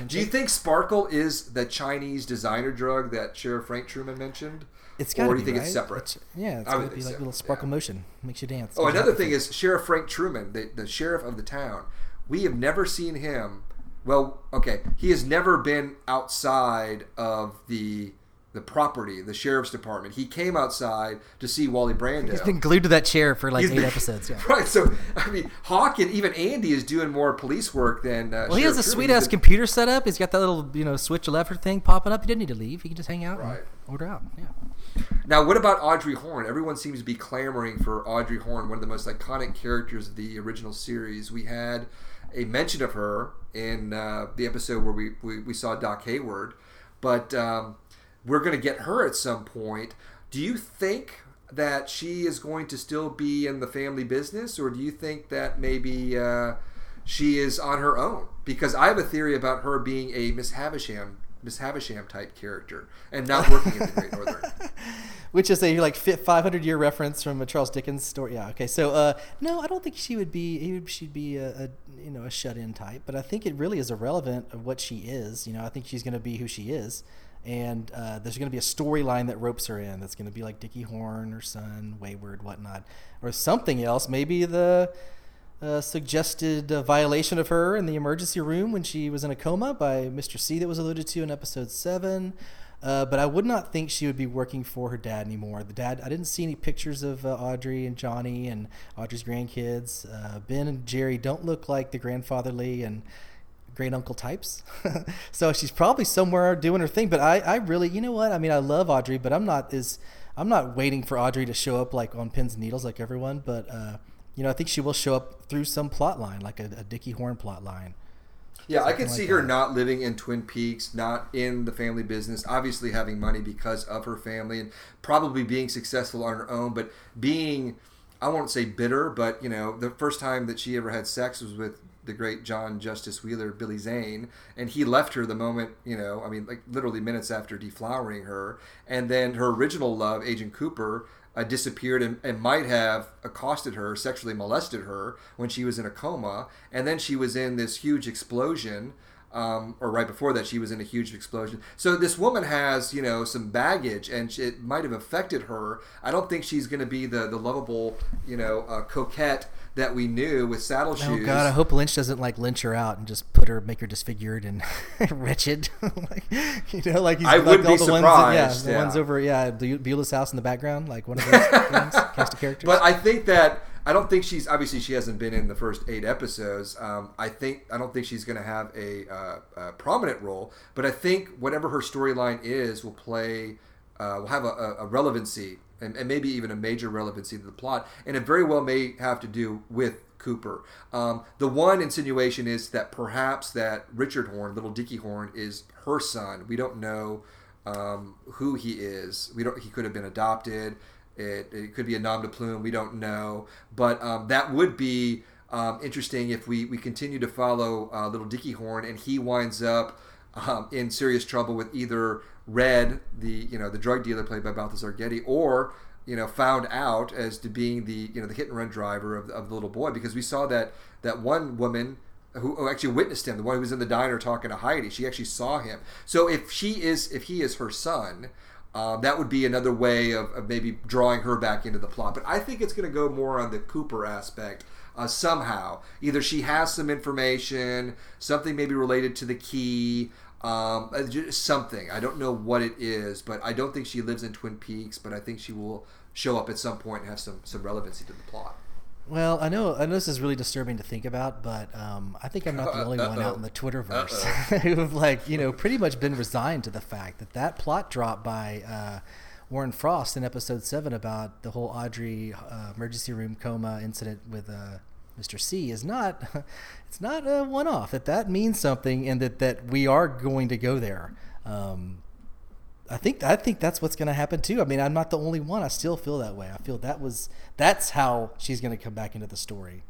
Do you think Sparkle is the Chinese designer drug that Sheriff Frank Truman mentioned? It's got or do be you think right? it's separate? It's- yeah, it's got to be like so, little sparkle yeah. motion, makes you dance. Oh, another thing is Sheriff Frank Truman, the, the sheriff of the town. We have never seen him. Well, okay, he has never been outside of the the property, the sheriff's department. He came outside to see Wally Brando. he's been glued to that chair for like He's eight been- episodes. Yeah. Right. So I mean, Hawk and even Andy is doing more police work than. Uh, Well, he has a sweet ass computer set up. He's got that little, you know, switch lever thing popping up. He didn't need to leave. He can just hang out Right. order out. Yeah. Now, what about Audrey Horne? Everyone seems to be clamoring for Audrey Horne, one of the most iconic characters of the original series. We had a mention of her in uh, the episode where we, we, we saw Doc Hayward, but um, we're going to get her at some point. Do you think that she is going to still be in the family business, or do you think that maybe uh, she is on her own? Because I have a theory about her being a Miss Havisham. Miss Havisham type character and not working in the Great Northern. Which is a like 500 year reference from a Charles Dickens story. Yeah. Okay. So, uh, no, I don't think she would be. She'd be a, a you know a shut in type. But I think it really is irrelevant of what she is. You know, I think she's going to be who she is, and uh, there's going to be a storyline that ropes her in. That's going to be like Dicky Horne, or son, Wayward, whatnot, or something else. Maybe the uh, suggested uh, violation of her in the emergency room when she was in a coma by Mr. C that was alluded to in episode seven. Uh, but I would not think she would be working for her dad anymore. The dad, I didn't see any pictures of uh, Audrey and Johnny and Audrey's grandkids. Uh, ben and Jerry don't look like the grandfatherly and great uncle types. so she's probably somewhere doing her thing. But I, I really, you know what? I mean, I love Audrey, but I'm not as, I'm not waiting for Audrey to show up like on pins and needles like everyone. But uh, you know, I think she will show up through some plot line, like a, a Dicky Horne plot line. Yeah, I could like see her that. not living in Twin Peaks, not in the family business, obviously having money because of her family and probably being successful on her own, but being, I won't say bitter, but, you know, the first time that she ever had sex was with the great John Justice Wheeler, Billy Zane, and he left her the moment, you know, I mean, like literally minutes after deflowering her. And then her original love, Agent Cooper, uh, disappeared and, and might have accosted her, sexually molested her when she was in a coma. And then she was in this huge explosion, um, or right before that, she was in a huge explosion. So this woman has, you know, some baggage, and she- it might have affected her. I don't think she's going to be the the lovable, you know, uh, coquette that we knew with saddle Oh shoes. Oh God, I hope Lynch doesn't like lynch her out and just put her, make her disfigured and wretched. like, you know, like he's I like wouldn't all be the ones, that- yeah, surprised, the yeah. ones over, yeah, Beulah's house in the background, like one of those games, cast of characters. But I think that I don't think she's obviously she hasn't been in the first eight episodes. Um, I think I don't think she's going to have a, uh, a prominent role, but I think whatever her storyline is will play uh, will have a, a, relevancy and, and maybe even a major relevancy to the plot, and it very well may have to do with Cooper. Um, the one insinuation is that perhaps that Richard Horne, little Dicky Horne, is her son. We don't know um, who he is. We don't. He could have been adopted. It, it could be a nom de plume. We don't know, but um, that would be um, interesting if we, we continue to follow uh, little Dicky Horne and he winds up um, in serious trouble with either Red, the you know the drug dealer played by Balthazar Getty, or you know found out as to being the you know the hit and run driver of, of the little boy because we saw that that one woman who actually witnessed him, the one who was in the diner talking to Heidi, she actually saw him. So if she is if he is her son. Um, that would be another way of, of maybe drawing her back into the plot. But I think it's going to go more on the Cooper aspect uh, somehow. Either she has some information, something maybe related to the key, um, uh, something. I don't know what it is, but I don't think she lives in Twin Peaks. But I think she will show up at some point and have some some relevancy to the plot. Well, I know I know this is really disturbing to think about, but um, I think I'm not the only one Uh-oh. out in the Twitterverse who've like you know pretty much been resigned to the fact that that plot drop by uh, Warren Frost in episode seven about the whole Audrey uh, emergency room coma incident with uh, Mr. C is not it's not a one off. That that means something, and that that we are going to go there. Um, I think I think that's what's going to happen too. I mean, I'm not the only one. I still feel that way. I feel that was that's how she's going to come back into the story.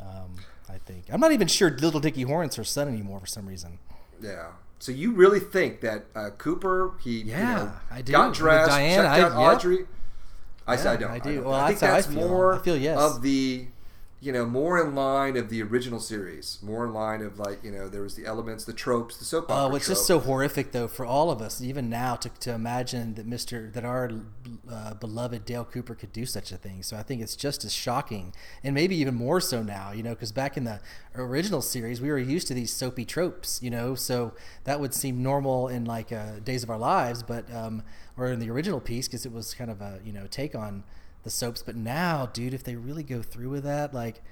Um, I think I'm not even sure Little Dicky Horne's her son anymore for some reason. Yeah. So you really think that uh, Cooper he you Yeah, know, I do. got dressed, Diane, checked I- out yep. Audrey. I, yeah, I don't. I do. I, well, I think that's, that's I feel. more I feel yes. of the you know, more in line of the original series, more in line of like you know there was the elements, the tropes, the soap opera. Oh, it's trope. just so horrific though for all of us, even now, to, to imagine that Mister that our uh, beloved Dale Cooper could do such a thing. So I think it's just as shocking, and maybe even more so now. You know, because back in the original series, we were used to these soapy tropes. You know, so that would seem normal in like uh, Days of Our Lives, but um, or in the original piece because it was kind of a you know take on the soaps. But now, dude, if they really go through with that, like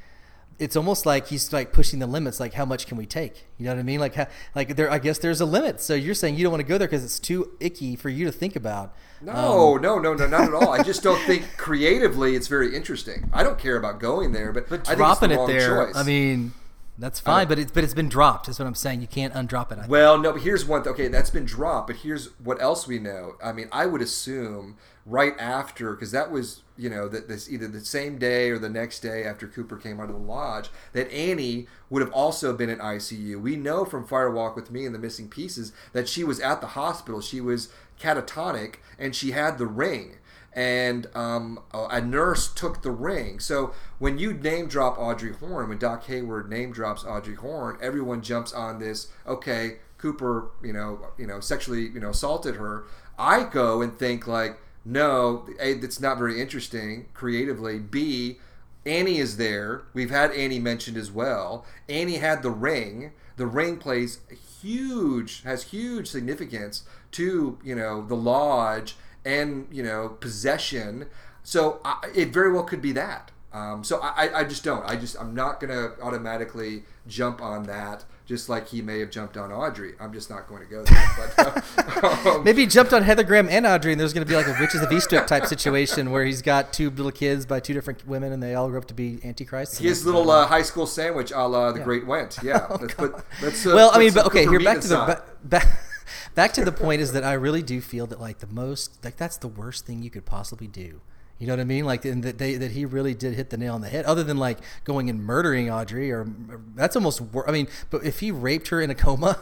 it's almost like he's like pushing the limits. Like, how much can we take? You know what I mean? Like, how, like there, I guess there's a limit. So you're saying you don't want to go there because it's too icky for you to think about. No, um, no, no, no, not at all. I just don't think creatively it's very interesting. I don't care about going there, but, but I dropping think it there, choice. I mean. That's fine, but it's but it's been dropped. Is what I'm saying. You can't undrop it. I well, no, but here's one. Th- okay, that's been dropped, but here's what else we know. I mean, I would assume right after, because that was you know that this either the same day or the next day after Cooper came out of the lodge, that Annie would have also been in ICU. We know from Fire Walk with Me and the Missing Pieces that she was at the hospital. She was catatonic and she had the ring and um, a nurse took the ring. So when you name drop Audrey Horne, when Doc Hayward name drops Audrey Horne, everyone jumps on this. Okay, Cooper, you know, you know, sexually, you know, assaulted her. I go and think like, no, a, it's not very interesting creatively. B, Annie is there. We've had Annie mentioned as well. Annie had the ring. The ring plays huge, has huge significance to you know the lodge and you know possession. So I, it very well could be that. Um, so I, I just don't. I just I'm not gonna automatically jump on that. Just like he may have jumped on Audrey, I'm just not going to go there. But, uh, um, maybe he jumped on Heather Graham and Audrey, and there's going to be like a Witches of Eastwick type situation where he's got two little kids by two different women, and they all grow up to be antichrists. His little uh, high school sandwich, a la the yeah. Great Went. Yeah. oh, let's put, let's, uh, well, I mean, but okay, here back to the back back to the point is that I really do feel that like the most like that's the worst thing you could possibly do. You know what I mean? Like, and that they that he really did hit the nail on the head. Other than like going and murdering Audrey, or that's almost. Wor- I mean, but if he raped her in a coma,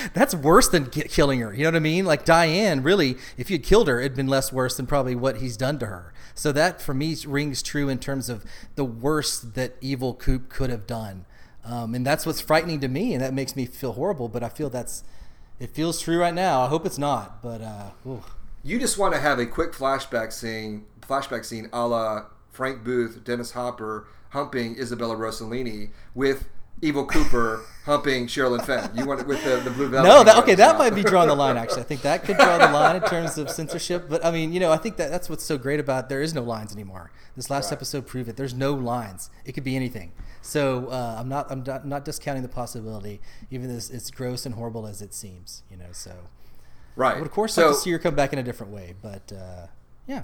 that's worse than killing her. You know what I mean? Like Diane, really, if had killed her, it'd been less worse than probably what he's done to her. So that for me rings true in terms of the worst that evil Coop could have done, um, and that's what's frightening to me, and that makes me feel horrible. But I feel that's it feels true right now. I hope it's not, but uh, you just want to have a quick flashback scene, flashback scene, a la Frank Booth, Dennis Hopper humping Isabella Rossellini with Evil Cooper humping Sherilyn Fenn. You want it with the, the blue velvet? No, that, okay, that might be drawing the line. Actually, I think that could draw the line in terms of censorship. But I mean, you know, I think that that's what's so great about there is no lines anymore. This last right. episode proved it. There's no lines. It could be anything. So uh, I'm not I'm not, not discounting the possibility, even as it's gross and horrible as it seems. You know, so right. But of course, so, like to see her come back in a different way. But uh, yeah.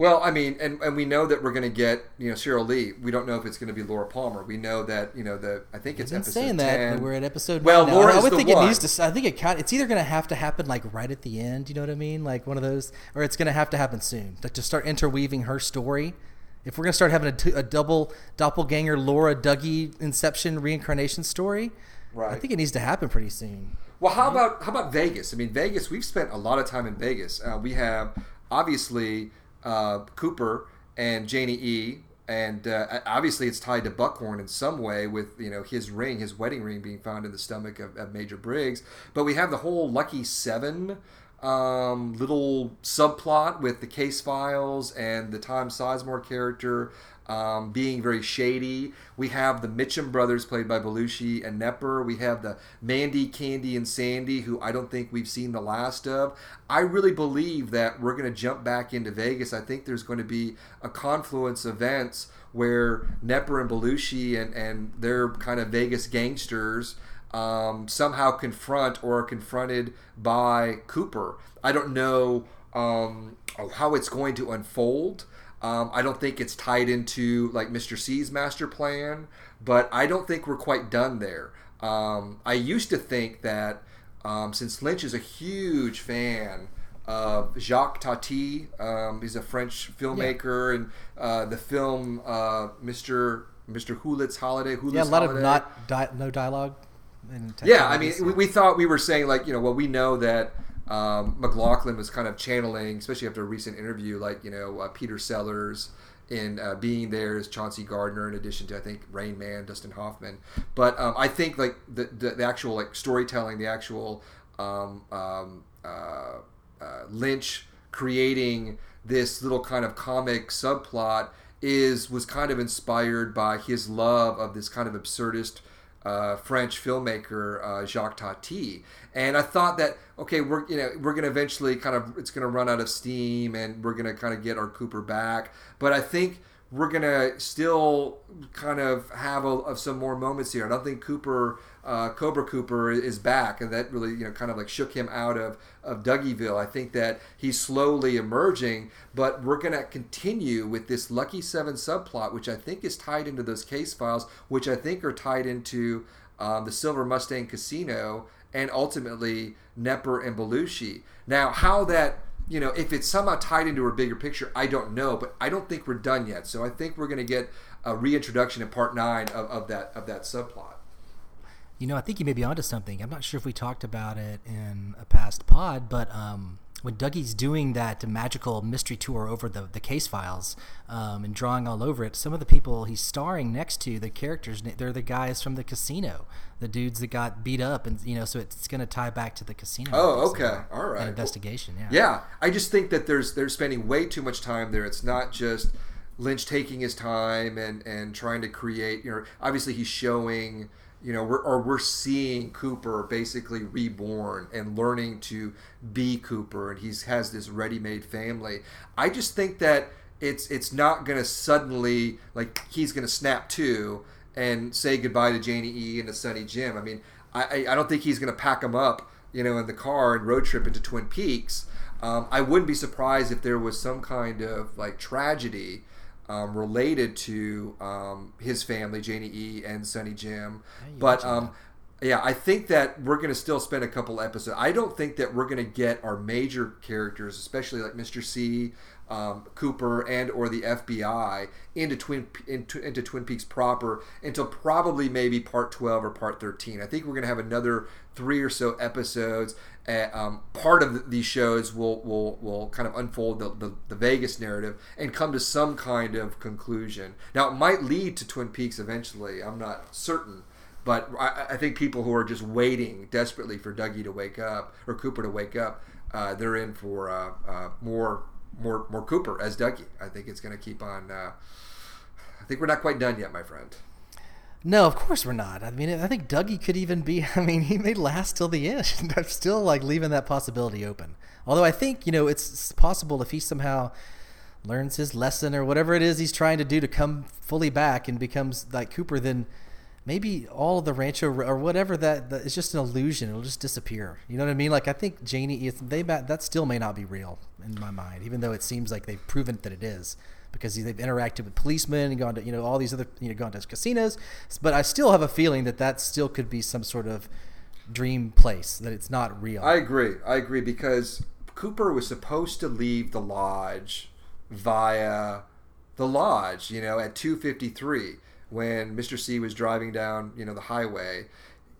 Well, I mean, and, and we know that we're going to get you know Cheryl Lee. We don't know if it's going to be Laura Palmer. We know that you know the I think it's episode saying 10. that we're at episode. Well, Laura I would think one. it needs to. I think it kind. It's either going to have to happen like right at the end. You know what I mean? Like one of those, or it's going to have to happen soon. Like to start interweaving her story if we're gonna start having a, t- a double doppelganger Laura Dougie Inception reincarnation story, right. I think it needs to happen pretty soon. Well, how about how about Vegas? I mean, Vegas. We've spent a lot of time in Vegas. Uh, we have obviously uh, Cooper and Janie E. And uh, obviously, it's tied to Buckhorn in some way, with you know his ring, his wedding ring, being found in the stomach of, of Major Briggs. But we have the whole Lucky Seven um, little subplot with the case files and the Tom Sizemore character um, being very shady. We have the Mitchum brothers played by Belushi and Knepper. We have the Mandy, Candy, and Sandy, who I don't think we've seen the last of. I really believe that we're going to jump back into Vegas. I think there's going to be a confluence of events where Knepper and Belushi and, and their kind of Vegas gangsters um, somehow confront or are confronted by Cooper. I don't know um, how it's going to unfold. Um, I don't think it's tied into like Mr. C's master plan, but I don't think we're quite done there. Um, I used to think that um, since Lynch is a huge fan of Jacques Tati, um, he's a French filmmaker, yeah. and uh, the film uh, Mr. Mr. Hulot's Holiday. Hulot's yeah, a lot Holiday. of not di- no dialogue yeah, I mean, we, we, thought we were saying like you know, well, we know that um, MacLachlan was kind of channeling, especially after a recent interview, like you know uh, Peter Sellers in uh, being there as Chauncey Gardiner, in addition to I think Rain Man, Dustin Hoffman. But um, I think like the, the, the actual like storytelling, the actual um, um, uh, uh, Lynch creating this little kind of comic subplot is was kind of inspired by his love of this kind of absurdist uh, French filmmaker uh, Jacques Tati, and I thought that okay, we're you know we're gonna eventually kind of it's gonna run out of steam, and we're gonna kind of get our Cooper back, but I think we're gonna still kind of have a, of some more moments here. I don't think Cooper, uh, Cobra Cooper, is back, and that really you know kind of like shook him out of of Dougieville. I think that he's slowly emerging, but we're gonna continue with this Lucky Seven subplot, which I think is tied into those case files, which I think are tied into um, the Silver Mustang Casino, and ultimately Knepper and Belushi. Now, how that you know, if it's somehow tied into a bigger picture, I don't know, but I don't think we're done yet. So I think we're going to get a reintroduction in part nine of, of that of that subplot. You know, I think you may be onto something. I'm not sure if we talked about it in a past pod, but um, when Dougie's doing that magical mystery tour over the, the case files um, and drawing all over it, some of the people he's starring next to, the characters, they're the guys from the casino, the dudes that got beat up, and you know, so it's going to tie back to the casino. Oh, okay, all right. investigation, yeah. Yeah, I just think that there's they're spending way too much time there. It's not just Lynch taking his time and and trying to create. You know, obviously he's showing you know, we're, or we're seeing Cooper basically reborn and learning to be Cooper, and he has this ready-made family. I just think that it's it's not going to suddenly like he's going to snap to and say goodbye to Janie E and to Sonny Jim. I mean, I I don't think he's going to pack them up, you know, in the car and road trip into Twin Peaks. Um, I wouldn't be surprised if there was some kind of like tragedy um, related to um, his family, Janie E. and Sonny Jim. But um, yeah, I think that we're going to still spend a couple episodes. I don't think that we're going to get our major characters, especially like Mr. C, um, Cooper, and or the FBI into Twin into, into Twin Peaks proper until probably maybe part twelve or part thirteen. I think we're going to have another three or so episodes. Uh, um, part of these shows will will will kind of unfold the, the, the, Vegas narrative and come to some kind of conclusion. Now, it might lead to Twin Peaks eventually. I'm not certain, but I, I think people who are just waiting desperately for Dougie to wake up or Cooper to wake up, uh, they're in for uh, uh more more more Cooper as Dougie. I think it's going to keep on. Uh, I think we're not quite done yet, my friend. No, of course we're not. I mean, I think Dougie could even be. I mean, he may last till the end. I'm still like leaving that possibility open. Although I think you know it's possible if he somehow learns his lesson or whatever it is he's trying to do to come fully back and becomes like Cooper, then maybe all of the rancho or whatever that, that is just an illusion. It'll just disappear. You know what I mean? Like I think Janie, they that still may not be real in my mind, even though it seems like they've proven that it is because they've interacted with policemen and gone to you know all these other you know gone to casinos. But I still have a feeling that that still could be some sort of dream place that it's not real. I agree. I agree because Cooper was supposed to leave the lodge via the lodge, you know, at 253 when Mr. C was driving down, you know, the highway.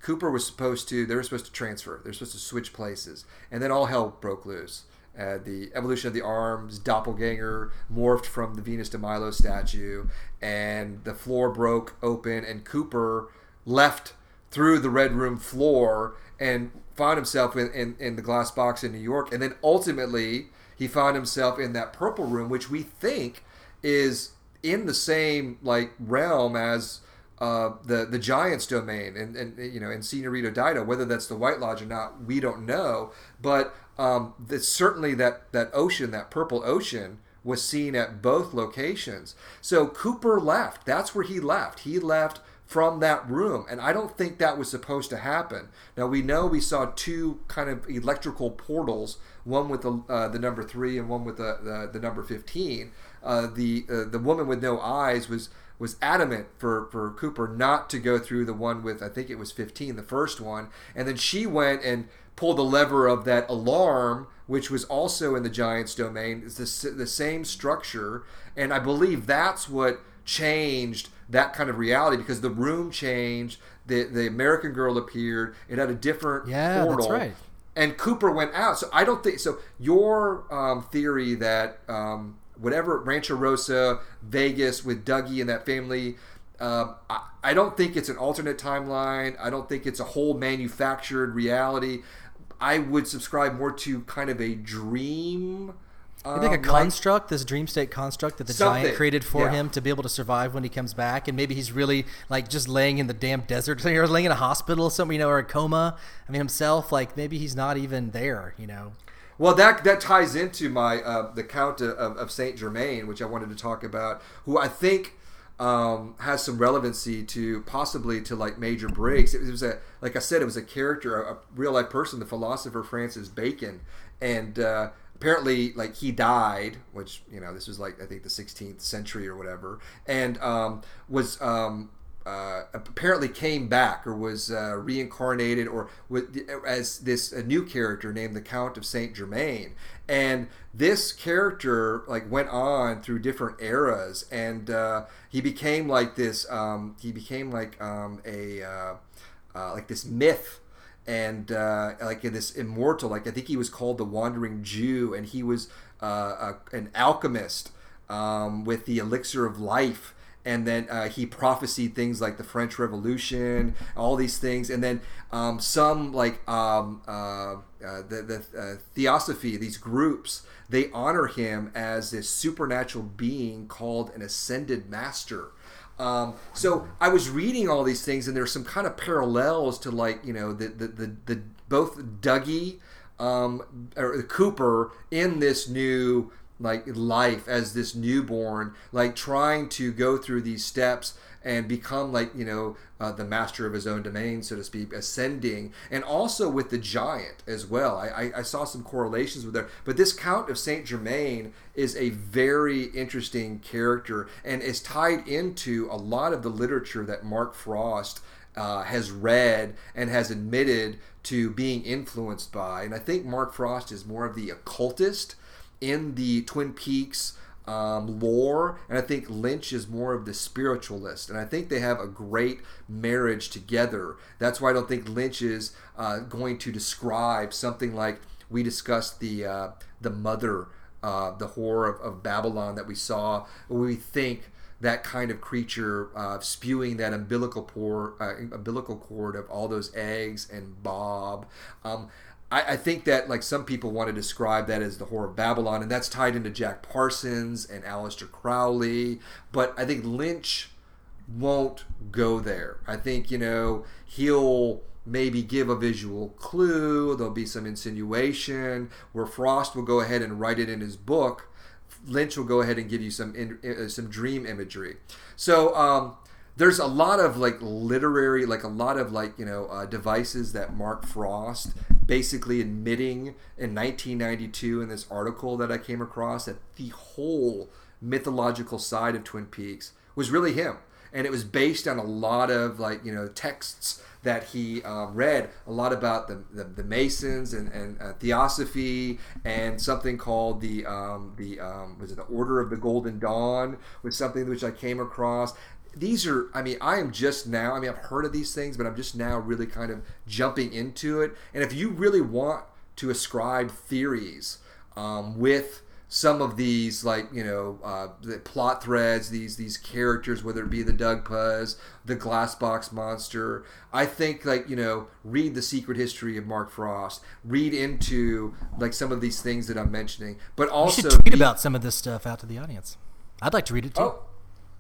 Cooper was supposed to, they were supposed to transfer. They were supposed to switch places. And then all hell broke loose. Uh, the evolution of the arms, doppelganger morphed from the Venus de Milo statue, and the floor broke open, and Cooper left through the red room floor and found himself in, in, in the glass box in New York. And then ultimately, he found himself in that purple room, which we think is in the same like realm as uh, the the Giants domain and, and you know in Senorita Dido. Whether that's the White Lodge or not, we don't know. But um, it's certainly that that ocean, that purple ocean, was seen at both locations. So Cooper left. That's where he left. He left from that room, and I don't think that was supposed to happen. Now we know we saw two kind of electrical portals, one with the uh, the number three and one with the the, the number fifteen. Uh, the uh, the woman with no eyes was was adamant for, for Cooper not to go through the one with I think it was 15, the first one, and then she went and pull the lever of that alarm, which was also in the Giants' domain. It's the, the same structure, and I believe that's what changed that kind of reality because the room changed. The the American Girl appeared. It had a different yeah, portal. that's right. and Cooper went out. So I don't think so. Your um, theory that um, whatever Rancho Rosa, Vegas with Dougie and that family. Uh, I, I don't think it's an alternate timeline. I don't think it's a whole manufactured reality. I would subscribe more to kind of a dream. Maybe like a um, construct, this dream state construct that the Something. giant created for yeah. him to be able to survive when he comes back, and maybe he's really like just laying in the damn desert, or laying in a hospital, or something, you know, or a coma. I mean, himself, like maybe he's not even there, you know. Well, that that ties into my uh, the Count of, of Saint Germain, which I wanted to talk about, who I think um, has some relevancy to possibly to like Major Briggs. It was a like I said, it was a character, a, a real life person, the philosopher Francis Bacon, and uh, apparently like he died, which you know this was like I think the 16th century or whatever, and um, was um, uh, apparently came back or was uh, reincarnated or with, as this a new character named the Count of Saint Germain, and this character like went on through different eras, and uh, he became like this. Um, he became like um, a uh, uh, like this myth and uh, like this immortal. Like I think he was called the Wandering Jew, and he was uh, a, an alchemist um, with the elixir of life and then uh, he prophesied things like the French Revolution, all these things, and then um, some like um, uh, uh, the, the uh, Theosophy, these groups, they honor him as this supernatural being called an ascended master. Um, so I was reading all these things, and there's some kind of parallels to like you know the the the, the both Dougie um, or Cooper in this new like life as this newborn, like trying to go through these steps and become like you know uh, the master of his own domain, so to speak, ascending, and also with the giant as well. I, I, I saw some correlations with there, but this Count of Saint Germain is a very interesting character and is tied into a lot of the literature that Mark Frost. Uh, has read and has admitted to being influenced by. And I think Mark Frost is more of the occultist in the Twin Peaks um, lore, and I think Lynch is more of the spiritualist, and I think they have a great marriage together. That's why I don't think Lynch is uh, going to describe something like we discussed the uh, the mother, uh, the horror of, of, Babylon that we saw. We think that kind of creature uh, spewing that umbilical, pour, uh, umbilical cord of all those eggs and Bob. Um, I, I, think that like some people want to describe that as the horror of Babylon, and that's tied into Jack Parsons and Aleister Crowley. But I think Lynch won't go there. I think you know he'll maybe give a visual clue. There'll be some insinuation where Frost will go ahead and write it in his book. Lynch will go ahead and give you some in, uh, some dream imagery. So um, there's a lot of like literary, like a lot of like you know uh, devices that Mark Frost basically admitting in 1992 in this article that I came across that the whole mythological side of Twin Peaks was really him, and it was based on a lot of like you know texts that he um, read a lot about the, the, the Masons and, and uh, Theosophy and something called the um, the um, was it the Order of the Golden Dawn was something which I came across these are i mean i am just now i mean i've heard of these things but i'm just now really kind of jumping into it. And if you really want to ascribe theories um, with some of these like you know uh, the plot threads these these characters whether it be the Dugpas the glass box monster i think like you know read the secret history of mark frost. Read into like some of these things that i'm mentioning. But also you should tweet be, about some of this stuff out to the audience. I'd like to read it too. Oh,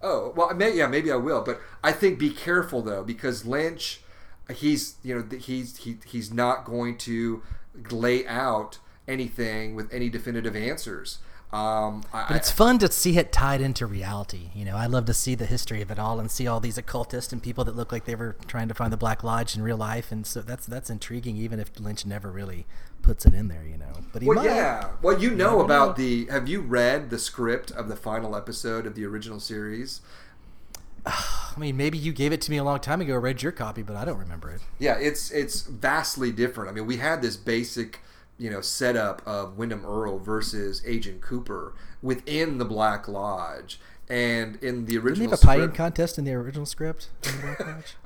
Oh well, may, yeah, maybe I will, but I think be careful though because Lynch, he's you know he's he, he's not going to lay out anything with any definitive answers. Um, but it's fun to see it tied into reality. You know, I love to see the history of it all and see all these occultists and people that look like they were trying to find the Black Lodge in real life, and so that's that's intriguing, even if Lynch never really puts it in there. You know, but he well, might. yeah. Well, you know about know. the. Have you read the script of the final episode of the original series? I mean, maybe you gave it to me a long time ago. I read your copy, but I don't remember it. Yeah, it's it's vastly different. I mean, we had this basic you know setup of Windom Earle versus Agent Cooper within the Black Lodge. And in the original, Didn't they have a pie contest in the original script? In the Black Lodge?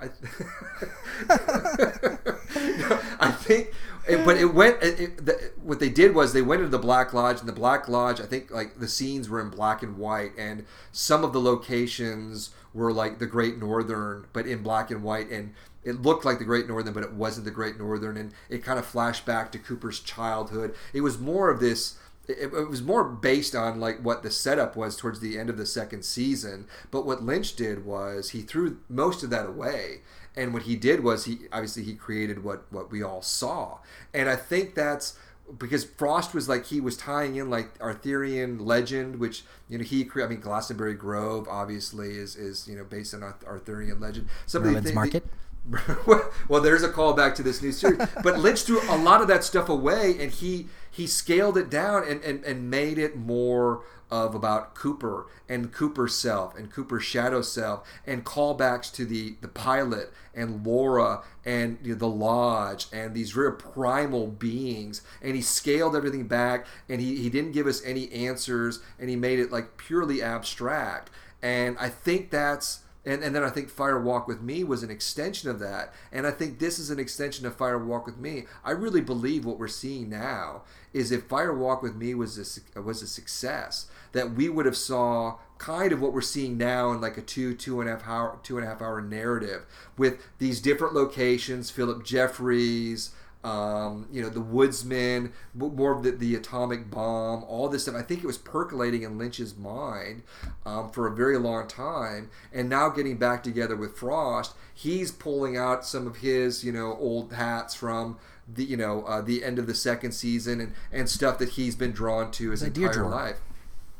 I, I think, it, but it went. It, it, the, what they did was they went into the Black Lodge, and the Black Lodge, I think, like the scenes were in black and white, and some of the locations were like the Great Northern, but in black and white, and it looked like the Great Northern, but it wasn't the Great Northern, and it kind of flashed back to Cooper's childhood. It was more of this it, it, was more based on like what the setup was towards the end of the second season but what lynch did was he threw most of that away and what he did was he obviously he created what what we all saw and i think that's because Frost was like he was tying in like Arthurian legend, which you know he I mean Glastonbury Grove obviously is is you know based on Arthurian legend. Some Merlin's the, Market. well, there's a callback to this new series, but Lynch threw a lot of that stuff away, and he he scaled it down and, and, and made it more of about Cooper and Cooper's self and Cooper's shadow self and callbacks to the, the pilot and Laura and you know, the lodge and these real primal beings. And he scaled everything back and he, he didn't give us any answers and he made it like purely abstract. And I think that's and, and then I think Fire Walk with Me was an extension of that. And I think this is an extension of Fire Walk with Me. I really believe what we're seeing now is if Fire Walk with Me was a, was a success, that we would have saw kind of what we're seeing now in like a two two and a half hour two and a half hour narrative with these different locations, Phillip Jeffries, um, you know, the Woodsman, more of the, the, atomic bomb, all this stuff. I think it was percolating in Lynch's mind um, for a very long time. And now getting back together with Frost, he's pulling out some of his, you know, old hats from the, you know, uh, the end of the second season and, and stuff that he's been drawn to his, his entire drawer. life.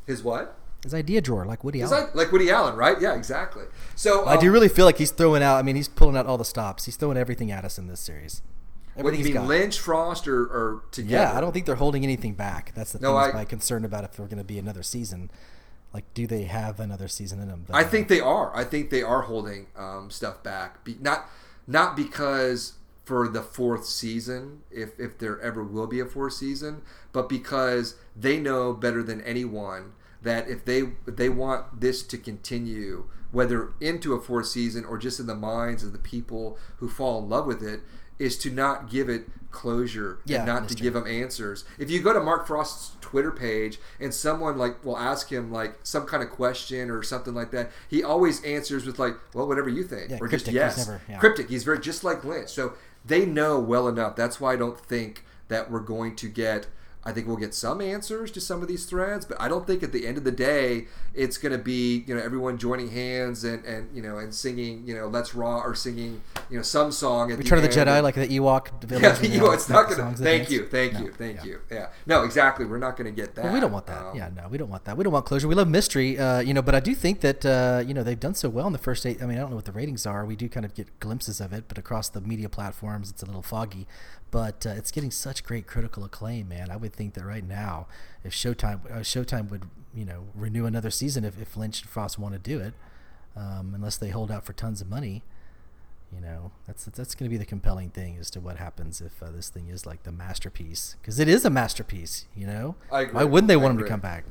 His what? His idea drawer, like Woody Allen. like Woody Allen, right? Yeah, exactly. So um, I do um, really feel like he's throwing out. I mean, he's pulling out all the stops. He's throwing everything at us in this series. What do you mean, got. Lynch, Frost, or, or together? Yeah, I don't think they're holding anything back. That's the no, thing. I, my concern about if they're going to be another season. Like, do they have another season in them? I think they are. I think they are holding um, stuff back. Be, not not because for the fourth season, if if there ever will be a fourth season, but because they know better than anyone that if they if they want this to continue, whether into a fourth season or just in the minds of the people who fall in love with it, is to not give it closure yeah, and not to true. give them answers. If you go to Mark Frost's Twitter page and someone like will ask him like some kind of question or something like that, he always answers with like, "Well, whatever you think," yeah, or cryptic, just yes, never, yeah. cryptic. He's very just like Lynch, so they know well enough. That's why I don't think that we're going to get I think we'll get some answers to some of these threads, but I don't think at the end of the day it's going to be you know everyone joining hands and, and you know and singing you know Let's Rock or singing you know some song at Return the of the Jedi like the Ewok village. Yeah, the Ewok. It's not going to. Thank you, thank no, you, thank yeah. you. Yeah, no, exactly. We're not going to get that. Well, we don't want that. Um, yeah, no, we don't want that. We don't want closure. We love mystery, uh, you know. But I do think that uh, you know they've done so well in the first eight. I mean, I don't know what the ratings are. We do kind of get glimpses of it, but across the media platforms, it's a little foggy but uh, it's getting such great critical acclaim, man. I would think that right now, if Showtime uh, Showtime would you know renew another season if, if Lynch and Frost want to do it, um, unless they hold out for tons of money, you know that's that's going to be the compelling thing as to what happens if uh, this thing is like the masterpiece because it is a masterpiece. You know, why wouldn't they want him to come back?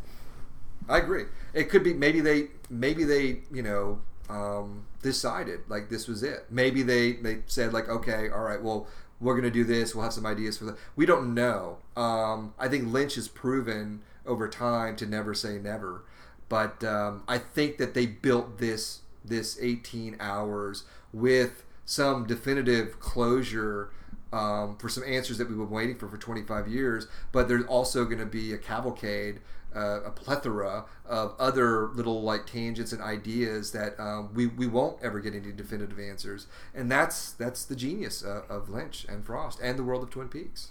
I agree. It could be maybe they maybe they you know um, decided like this was it. Maybe they they said like okay, all right, well we're going to do this. We'll have some ideas for that. We don't know. Um, I think Lynch has proven over time to never say never, but um, I think that they built this this 18 hours with some definitive closure um, for some answers that we've been waiting for for 25 years. But there's also going to be a cavalcade uh, a plethora of other little like tangents and ideas that um, we, we won't ever get any definitive answers. And that's that's the genius uh, of lynch and frost and the world of twin peaks.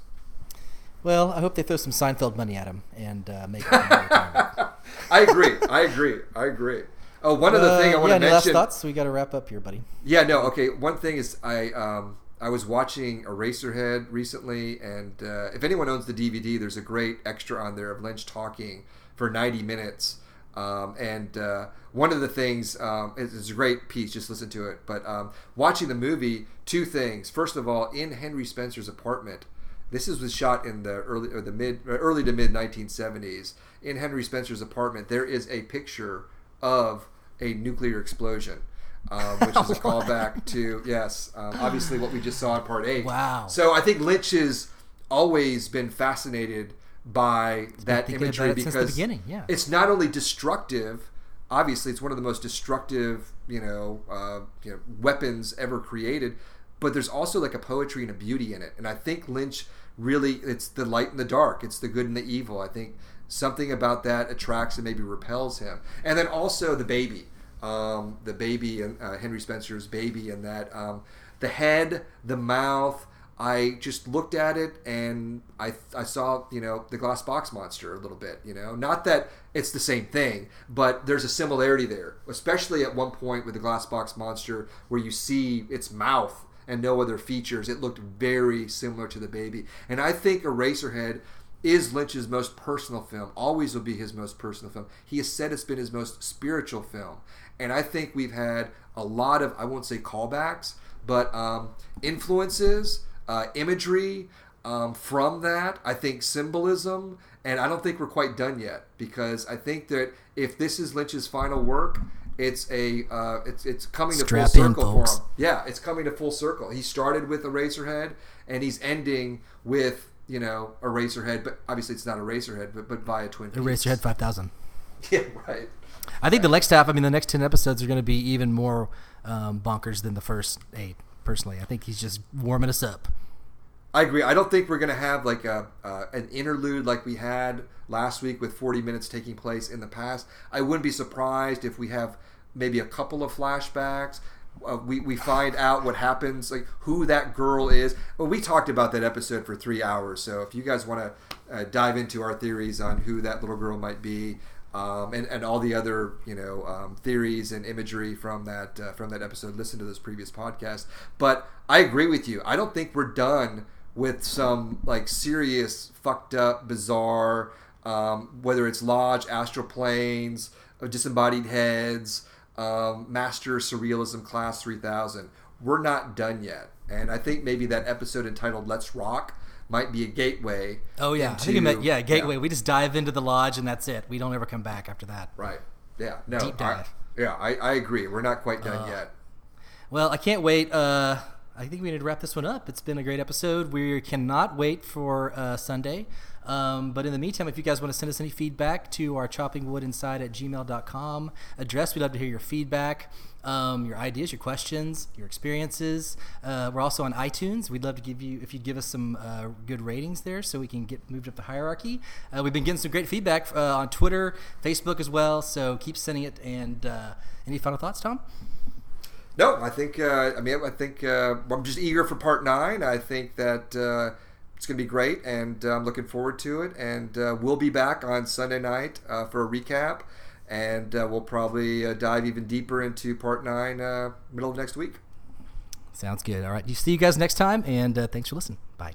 Well i hope they throw some seinfeld money at him and uh, make i agree. I agree. I agree. Oh one other thing i want yeah, to mention last thoughts? We got to wrap up here buddy. Yeah no okay. One thing is i um, I was watching Eraserhead recently, and uh, if anyone owns the DVD, there's a great extra on there of Lynch talking for 90 minutes. Um, and uh, one of the things um, a great piece. Just listen to it. But um, watching the movie, two things. First of all, in Henry Spencer's apartment, This is was shot in the early or the mid early to mid 1970s in Henry Spencer's apartment. There is a picture of a nuclear explosion. Um, which is a callback to yes, um, obviously what we just saw in part eight. Wow! So I think Lynch has always been fascinated by that imagery because yeah. it's not only destructive. Obviously, it's one of the most destructive, you know, uh, you know, weapons ever created. But there's also like a poetry and a beauty in it, and I think Lynch really it's the light and the dark, it's the good and the evil. I think something about that attracts and maybe repels him, and then also the baby, um, the baby and uh, Henry Spencer's baby, and that um, the head, the mouth I just looked at it and I, I saw, you know, the glass box monster a little bit, you know. Not that it's the same thing, but there's a similarity there, especially at one point with the glass box monster where you see its mouth and no other features. It looked very similar to the baby. And I think Eraserhead is Lynch's most personal film, always will be his most personal film. He has said it's been his most spiritual film. And I think we've had a lot of, I won't say callbacks, but um, influences uh, imagery um, from that. I think symbolism, and I don't think we're quite done yet because I think that if this is Lynch's final work, it's a uh, it's it's coming Strap to full circle in, for him. Yeah, it's coming to full circle. He started with a Eraserhead, and he's ending with you know Eraserhead, but obviously it's not Eraserhead, but but via Twin Peaks. Eraserhead five thousand. Yeah, right. I think the next half, I mean, the next ten episodes are going to be even more um, bonkers than the first eight personally. I think he's just warming us up. I agree. I don't think we're going to have like a uh, an interlude like we had last week with 40 minutes taking place in the past. I wouldn't be surprised if we have maybe a couple of flashbacks. Uh, we, we find out what happens, like who that girl is. Well, we talked about that episode for three hours. So if you guys want to uh, dive into our theories on who that little girl might be, um, and, and all the other you know um, theories and imagery from that uh, from that episode. Listen to those previous podcasts. But I agree with you. I don't think we're done with some like serious fucked up, bizarre, um, whether it's lodge, astral planes, disembodied heads, um, master surrealism class three thousand. We're not done yet, and I think maybe that episode entitled "Let's Rock." Might be a gateway. Oh yeah, into, I think it meant yeah, gateway. Yeah. We just dive into the lodge and that's it. We don't ever come back after that. Right. Yeah. No. Deep dive. I, yeah, I, I agree. We're not quite done uh, yet. Well, I can't wait. Uh, I think we need to wrap this one up. It's been a great episode. We cannot wait for uh, Sunday. Um, but in the meantime, if you guys want to send us any feedback to our choppingwoodinside at gmail.com address, we'd love to hear your feedback, um, your ideas, your questions, your experiences. Uh, we're also on iTunes. We'd love to give you, if you'd give us some uh, good ratings there so we can get moved up the hierarchy. Uh, we've been getting some great feedback uh, on Twitter, Facebook as well. So keep sending it. And uh, any final thoughts, Tom? No, I think, uh, I mean, I think I'm just eager for part nine. I think that it's going to be great, and I'm looking forward to it. And we'll be back on Sunday night for a recap, and uh, we'll probably uh, dive even deeper into part nine uh, middle of next week. Sounds good. All right. See you guys next time, and thanks for listening. Bye.